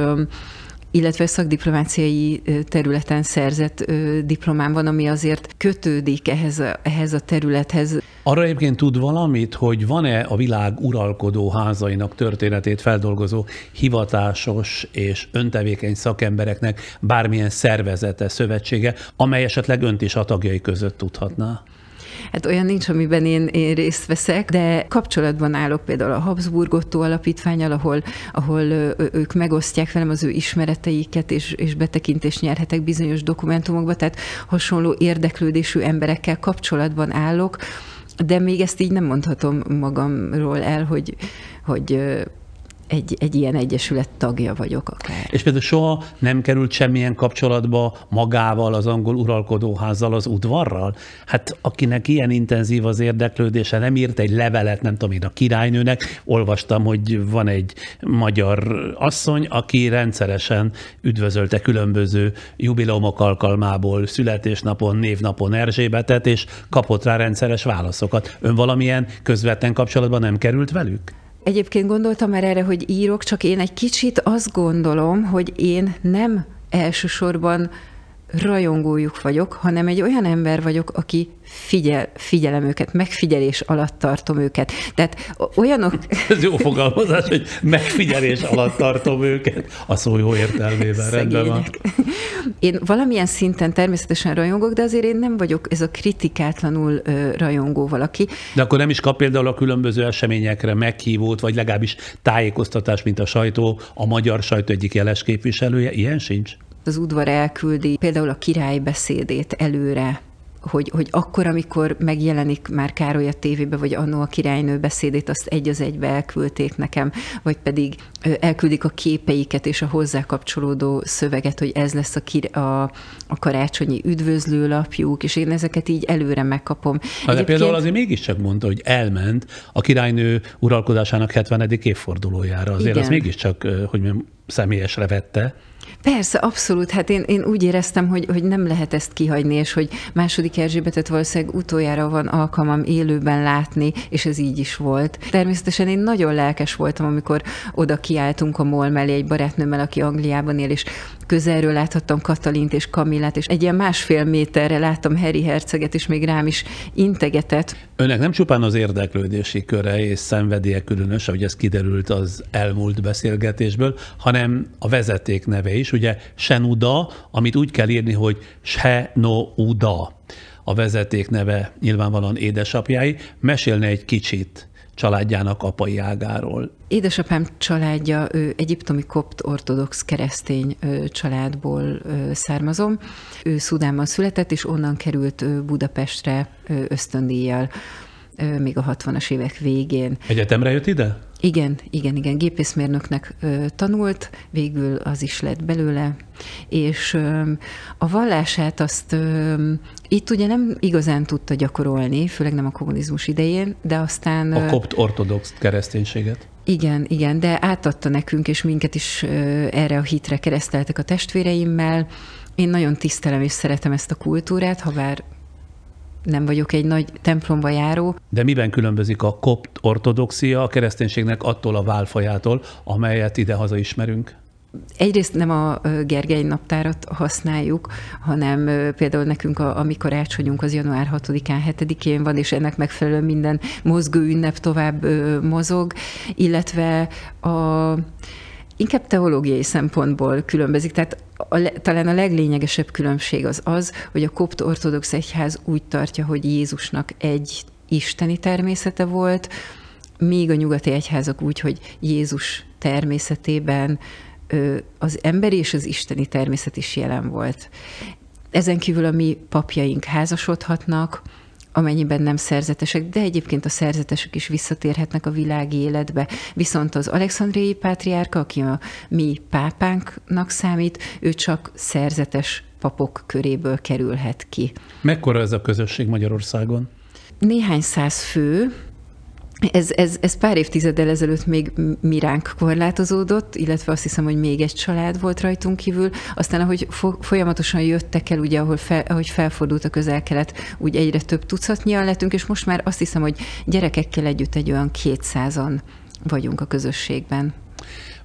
illetve szakdiplomáciai területen szerzett diplomám van, ami azért kötődik ehhez a, ehhez a területhez. Arra egyébként tud valamit, hogy van-e a világ uralkodó házainak történetét feldolgozó hivatásos és öntevékeny szakembereknek bármilyen szervezete, szövetsége, amely esetleg önt is a tagjai között tudhatná? Hát olyan nincs, amiben én, én részt veszek, de kapcsolatban állok például a Habsburg Otto alapítványal, ahol, ahol ők megosztják velem az ő ismereteiket, és, és betekintést nyerhetek bizonyos dokumentumokba, tehát hasonló érdeklődésű emberekkel kapcsolatban állok, de még ezt így nem mondhatom magamról el, hogy, hogy egy, egy ilyen egyesület tagja vagyok akár. És például soha nem került semmilyen kapcsolatba magával, az angol uralkodóházzal, az udvarral? Hát akinek ilyen intenzív az érdeklődése, nem írt egy levelet, nem tudom én, a királynőnek, olvastam, hogy van egy magyar asszony, aki rendszeresen üdvözölte különböző jubileumok alkalmából, születésnapon, névnapon Erzsébetet, és kapott rá rendszeres válaszokat. Ön valamilyen közvetlen kapcsolatban nem került velük? Egyébként gondoltam már erre, hogy írok, csak én egy kicsit azt gondolom, hogy én nem elsősorban rajongójuk vagyok, hanem egy olyan ember vagyok, aki figyel, figyelem őket, megfigyelés alatt tartom őket. Tehát olyanok... Ez jó fogalmazás, hogy megfigyelés alatt tartom őket, a szó jó értelmében, rendben van. Én valamilyen szinten természetesen rajongok, de azért én nem vagyok ez a kritikátlanul rajongó valaki. De akkor nem is kap például a különböző eseményekre meghívót, vagy legalábbis tájékoztatás, mint a sajtó, a magyar sajtó egyik jeles képviselője, ilyen sincs? Az udvar elküldi például a király beszédét előre hogy, hogy akkor, amikor megjelenik már Károly a tévébe, vagy annó a királynő beszédét, azt egy az egybe elküldték nekem, vagy pedig elküldik a képeiket és a hozzá kapcsolódó szöveget, hogy ez lesz a, kir- a, a karácsonyi üdvözlőlapjuk, és én ezeket így előre megkapom. De Egyébként... például azért mégiscsak mondta, hogy elment a királynő uralkodásának 70. évfordulójára. Azért Igen. az mégiscsak, hogy mondjam, személyesre vette. Persze, abszolút. Hát én, én úgy éreztem, hogy, hogy nem lehet ezt kihagyni, és hogy második Erzsébetet valószínűleg utoljára van alkalmam élőben látni, és ez így is volt. Természetesen én nagyon lelkes voltam, amikor oda kiálltunk a mol mellé egy barátnőmmel, aki Angliában él, és közelről láthattam Katalint és Kamillát, és egy ilyen másfél méterre láttam Harry herceget, és még rám is integetett. Önnek nem csupán az érdeklődési köre és szenvedélye különös, ahogy ez kiderült az elmúlt beszélgetésből, hanem a vezeték neve is, ugye Senuda, amit úgy kell írni, hogy Uda a vezeték neve nyilvánvalóan édesapjái. Mesélne egy kicsit családjának apai ágáról. Édesapám családja ő egyiptomi kopt ortodox keresztény családból származom. Ő Szudánban született, és onnan került Budapestre ösztöndíjjal még a 60-as évek végén. Egyetemre jött ide? Igen, igen, igen, gépészmérnöknek tanult, végül az is lett belőle, és a vallását azt itt ugye nem igazán tudta gyakorolni, főleg nem a kommunizmus idején, de aztán... A kopt ortodox kereszténységet? Igen, igen, de átadta nekünk, és minket is erre a hitre kereszteltek a testvéreimmel. Én nagyon tisztelem és szeretem ezt a kultúrát, ha bár nem vagyok egy nagy templomba járó. De miben különbözik a kopt ortodoxia a kereszténységnek attól a válfajától, amelyet ide-haza ismerünk? Egyrészt nem a Gergely naptárat használjuk, hanem például nekünk a, a mi karácsonyunk az január 6-án, 7-én van, és ennek megfelelően minden mozgó ünnep tovább mozog, illetve a inkább teológiai szempontból különbözik. Tehát a, talán a leglényegesebb különbség az az, hogy a kopt ortodox egyház úgy tartja, hogy Jézusnak egy isteni természete volt, míg a nyugati egyházak úgy, hogy Jézus természetében az emberi és az isteni természet is jelen volt. Ezen kívül a mi papjaink házasodhatnak, amennyiben nem szerzetesek, de egyébként a szerzetesek is visszatérhetnek a világi életbe. Viszont az alexandriai pátriárka, aki a mi pápánknak számít, ő csak szerzetes papok köréből kerülhet ki. Mekkora ez a közösség Magyarországon? Néhány száz fő, ez, ez, ez pár évtizeddel ezelőtt még miránk korlátozódott, illetve azt hiszem, hogy még egy család volt rajtunk kívül. Aztán, ahogy folyamatosan jöttek el, ugye, ahol fel, ahogy felfordult a közel-kelet, úgy egyre több tucatnyian lettünk, és most már azt hiszem, hogy gyerekekkel együtt egy olyan kétszázan vagyunk a közösségben.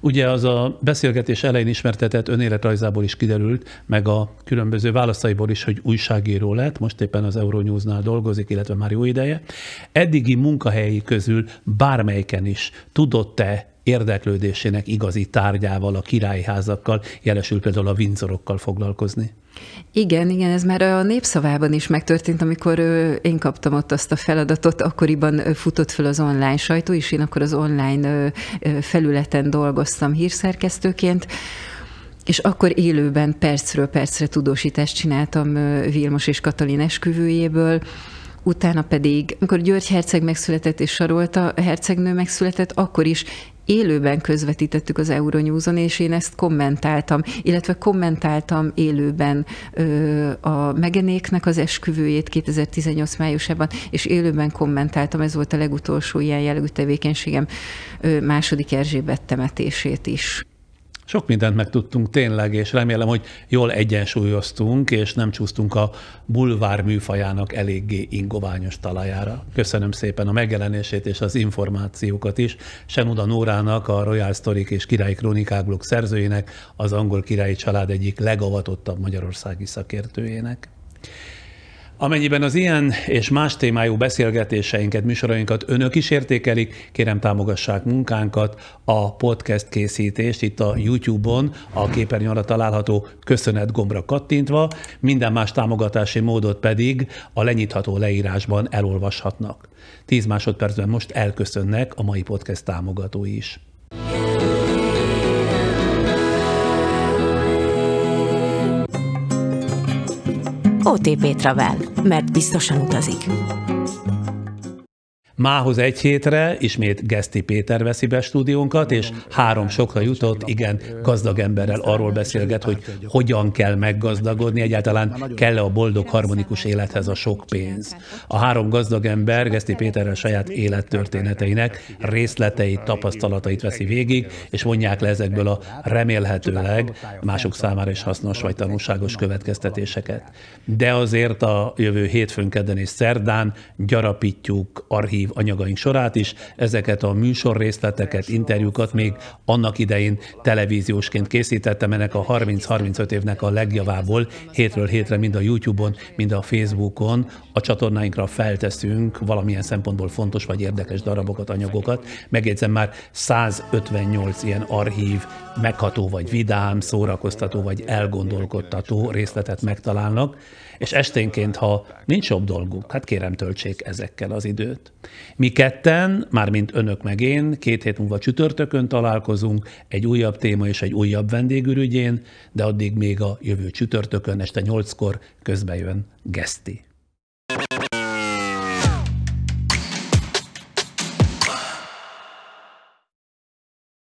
Ugye az a beszélgetés elején ismertetett önéletrajzából is kiderült, meg a különböző válaszaiból is, hogy újságíró lett, most éppen az Euronews-nál dolgozik, illetve már jó ideje. Eddigi munkahelyi közül bármelyiken is tudott-e érdeklődésének igazi tárgyával, a királyházakkal, jelesül például a Windsorokkal foglalkozni? Igen, igen, ez már a népszavában is megtörtént, amikor én kaptam ott azt a feladatot, akkoriban futott fel az online sajtó, és én akkor az online felületen dolgoztam hírszerkesztőként, és akkor élőben percről percre tudósítást csináltam Vilmos és Katalin esküvőjéből, utána pedig, amikor György herceg megszületett és Sarolta hercegnő megszületett, akkor is élőben közvetítettük az Euronews-on, és én ezt kommentáltam, illetve kommentáltam élőben ö, a Megenéknek az esküvőjét 2018 májusában, és élőben kommentáltam, ez volt a legutolsó ilyen jellegű tevékenységem, ö, második Erzsébet temetését is. Sok mindent megtudtunk tényleg, és remélem, hogy jól egyensúlyoztunk, és nem csúsztunk a bulvár műfajának eléggé ingoványos talajára. Köszönöm szépen a megjelenését és az információkat is. Senuda Nórának, a Royal Story és Királyi Krónikák blog szerzőjének, az angol királyi család egyik legavatottabb magyarországi szakértőjének. Amennyiben az ilyen és más témájú beszélgetéseinket, műsorainkat önök is értékelik, kérem támogassák munkánkat, a podcast készítést itt a YouTube-on, a képernyő alatt található köszönet gombra kattintva, minden más támogatási módot pedig a lenyitható leírásban elolvashatnak. 10 másodpercben most elköszönnek a mai podcast támogatói is. OTP Travel, mert biztosan utazik. Mához egy hétre ismét Geszti Péter veszi be stúdiónkat, és három sokra jutott, igen, gazdag emberrel arról beszélget, hogy hogyan kell meggazdagodni, egyáltalán kell -e a boldog harmonikus élethez a sok pénz. A három gazdag ember Geszti Péterrel saját élettörténeteinek részleteit, tapasztalatait veszi végig, és vonják le ezekből a remélhetőleg mások számára is hasznos vagy tanulságos következtetéseket. De azért a jövő hétfőn, kedden és szerdán gyarapítjuk archív anyagaink sorát is. Ezeket a műsor részleteket, interjúkat még annak idején televíziósként készítettem, ennek a 30-35 évnek a legjavából hétről hétre mind a YouTube-on, mind a Facebookon a csatornáinkra felteszünk valamilyen szempontból fontos vagy érdekes darabokat, anyagokat. Megjegyzem már 158 ilyen archív, megható vagy vidám, szórakoztató vagy elgondolkodtató részletet megtalálnak, és esténként, ha nincs jobb dolguk, hát kérem töltsék ezekkel az időt. Mi ketten, mármint önök meg én, két hét múlva csütörtökön találkozunk egy újabb téma és egy újabb vendégürügyén, de addig még a jövő csütörtökön este nyolckor közbejön Geszti.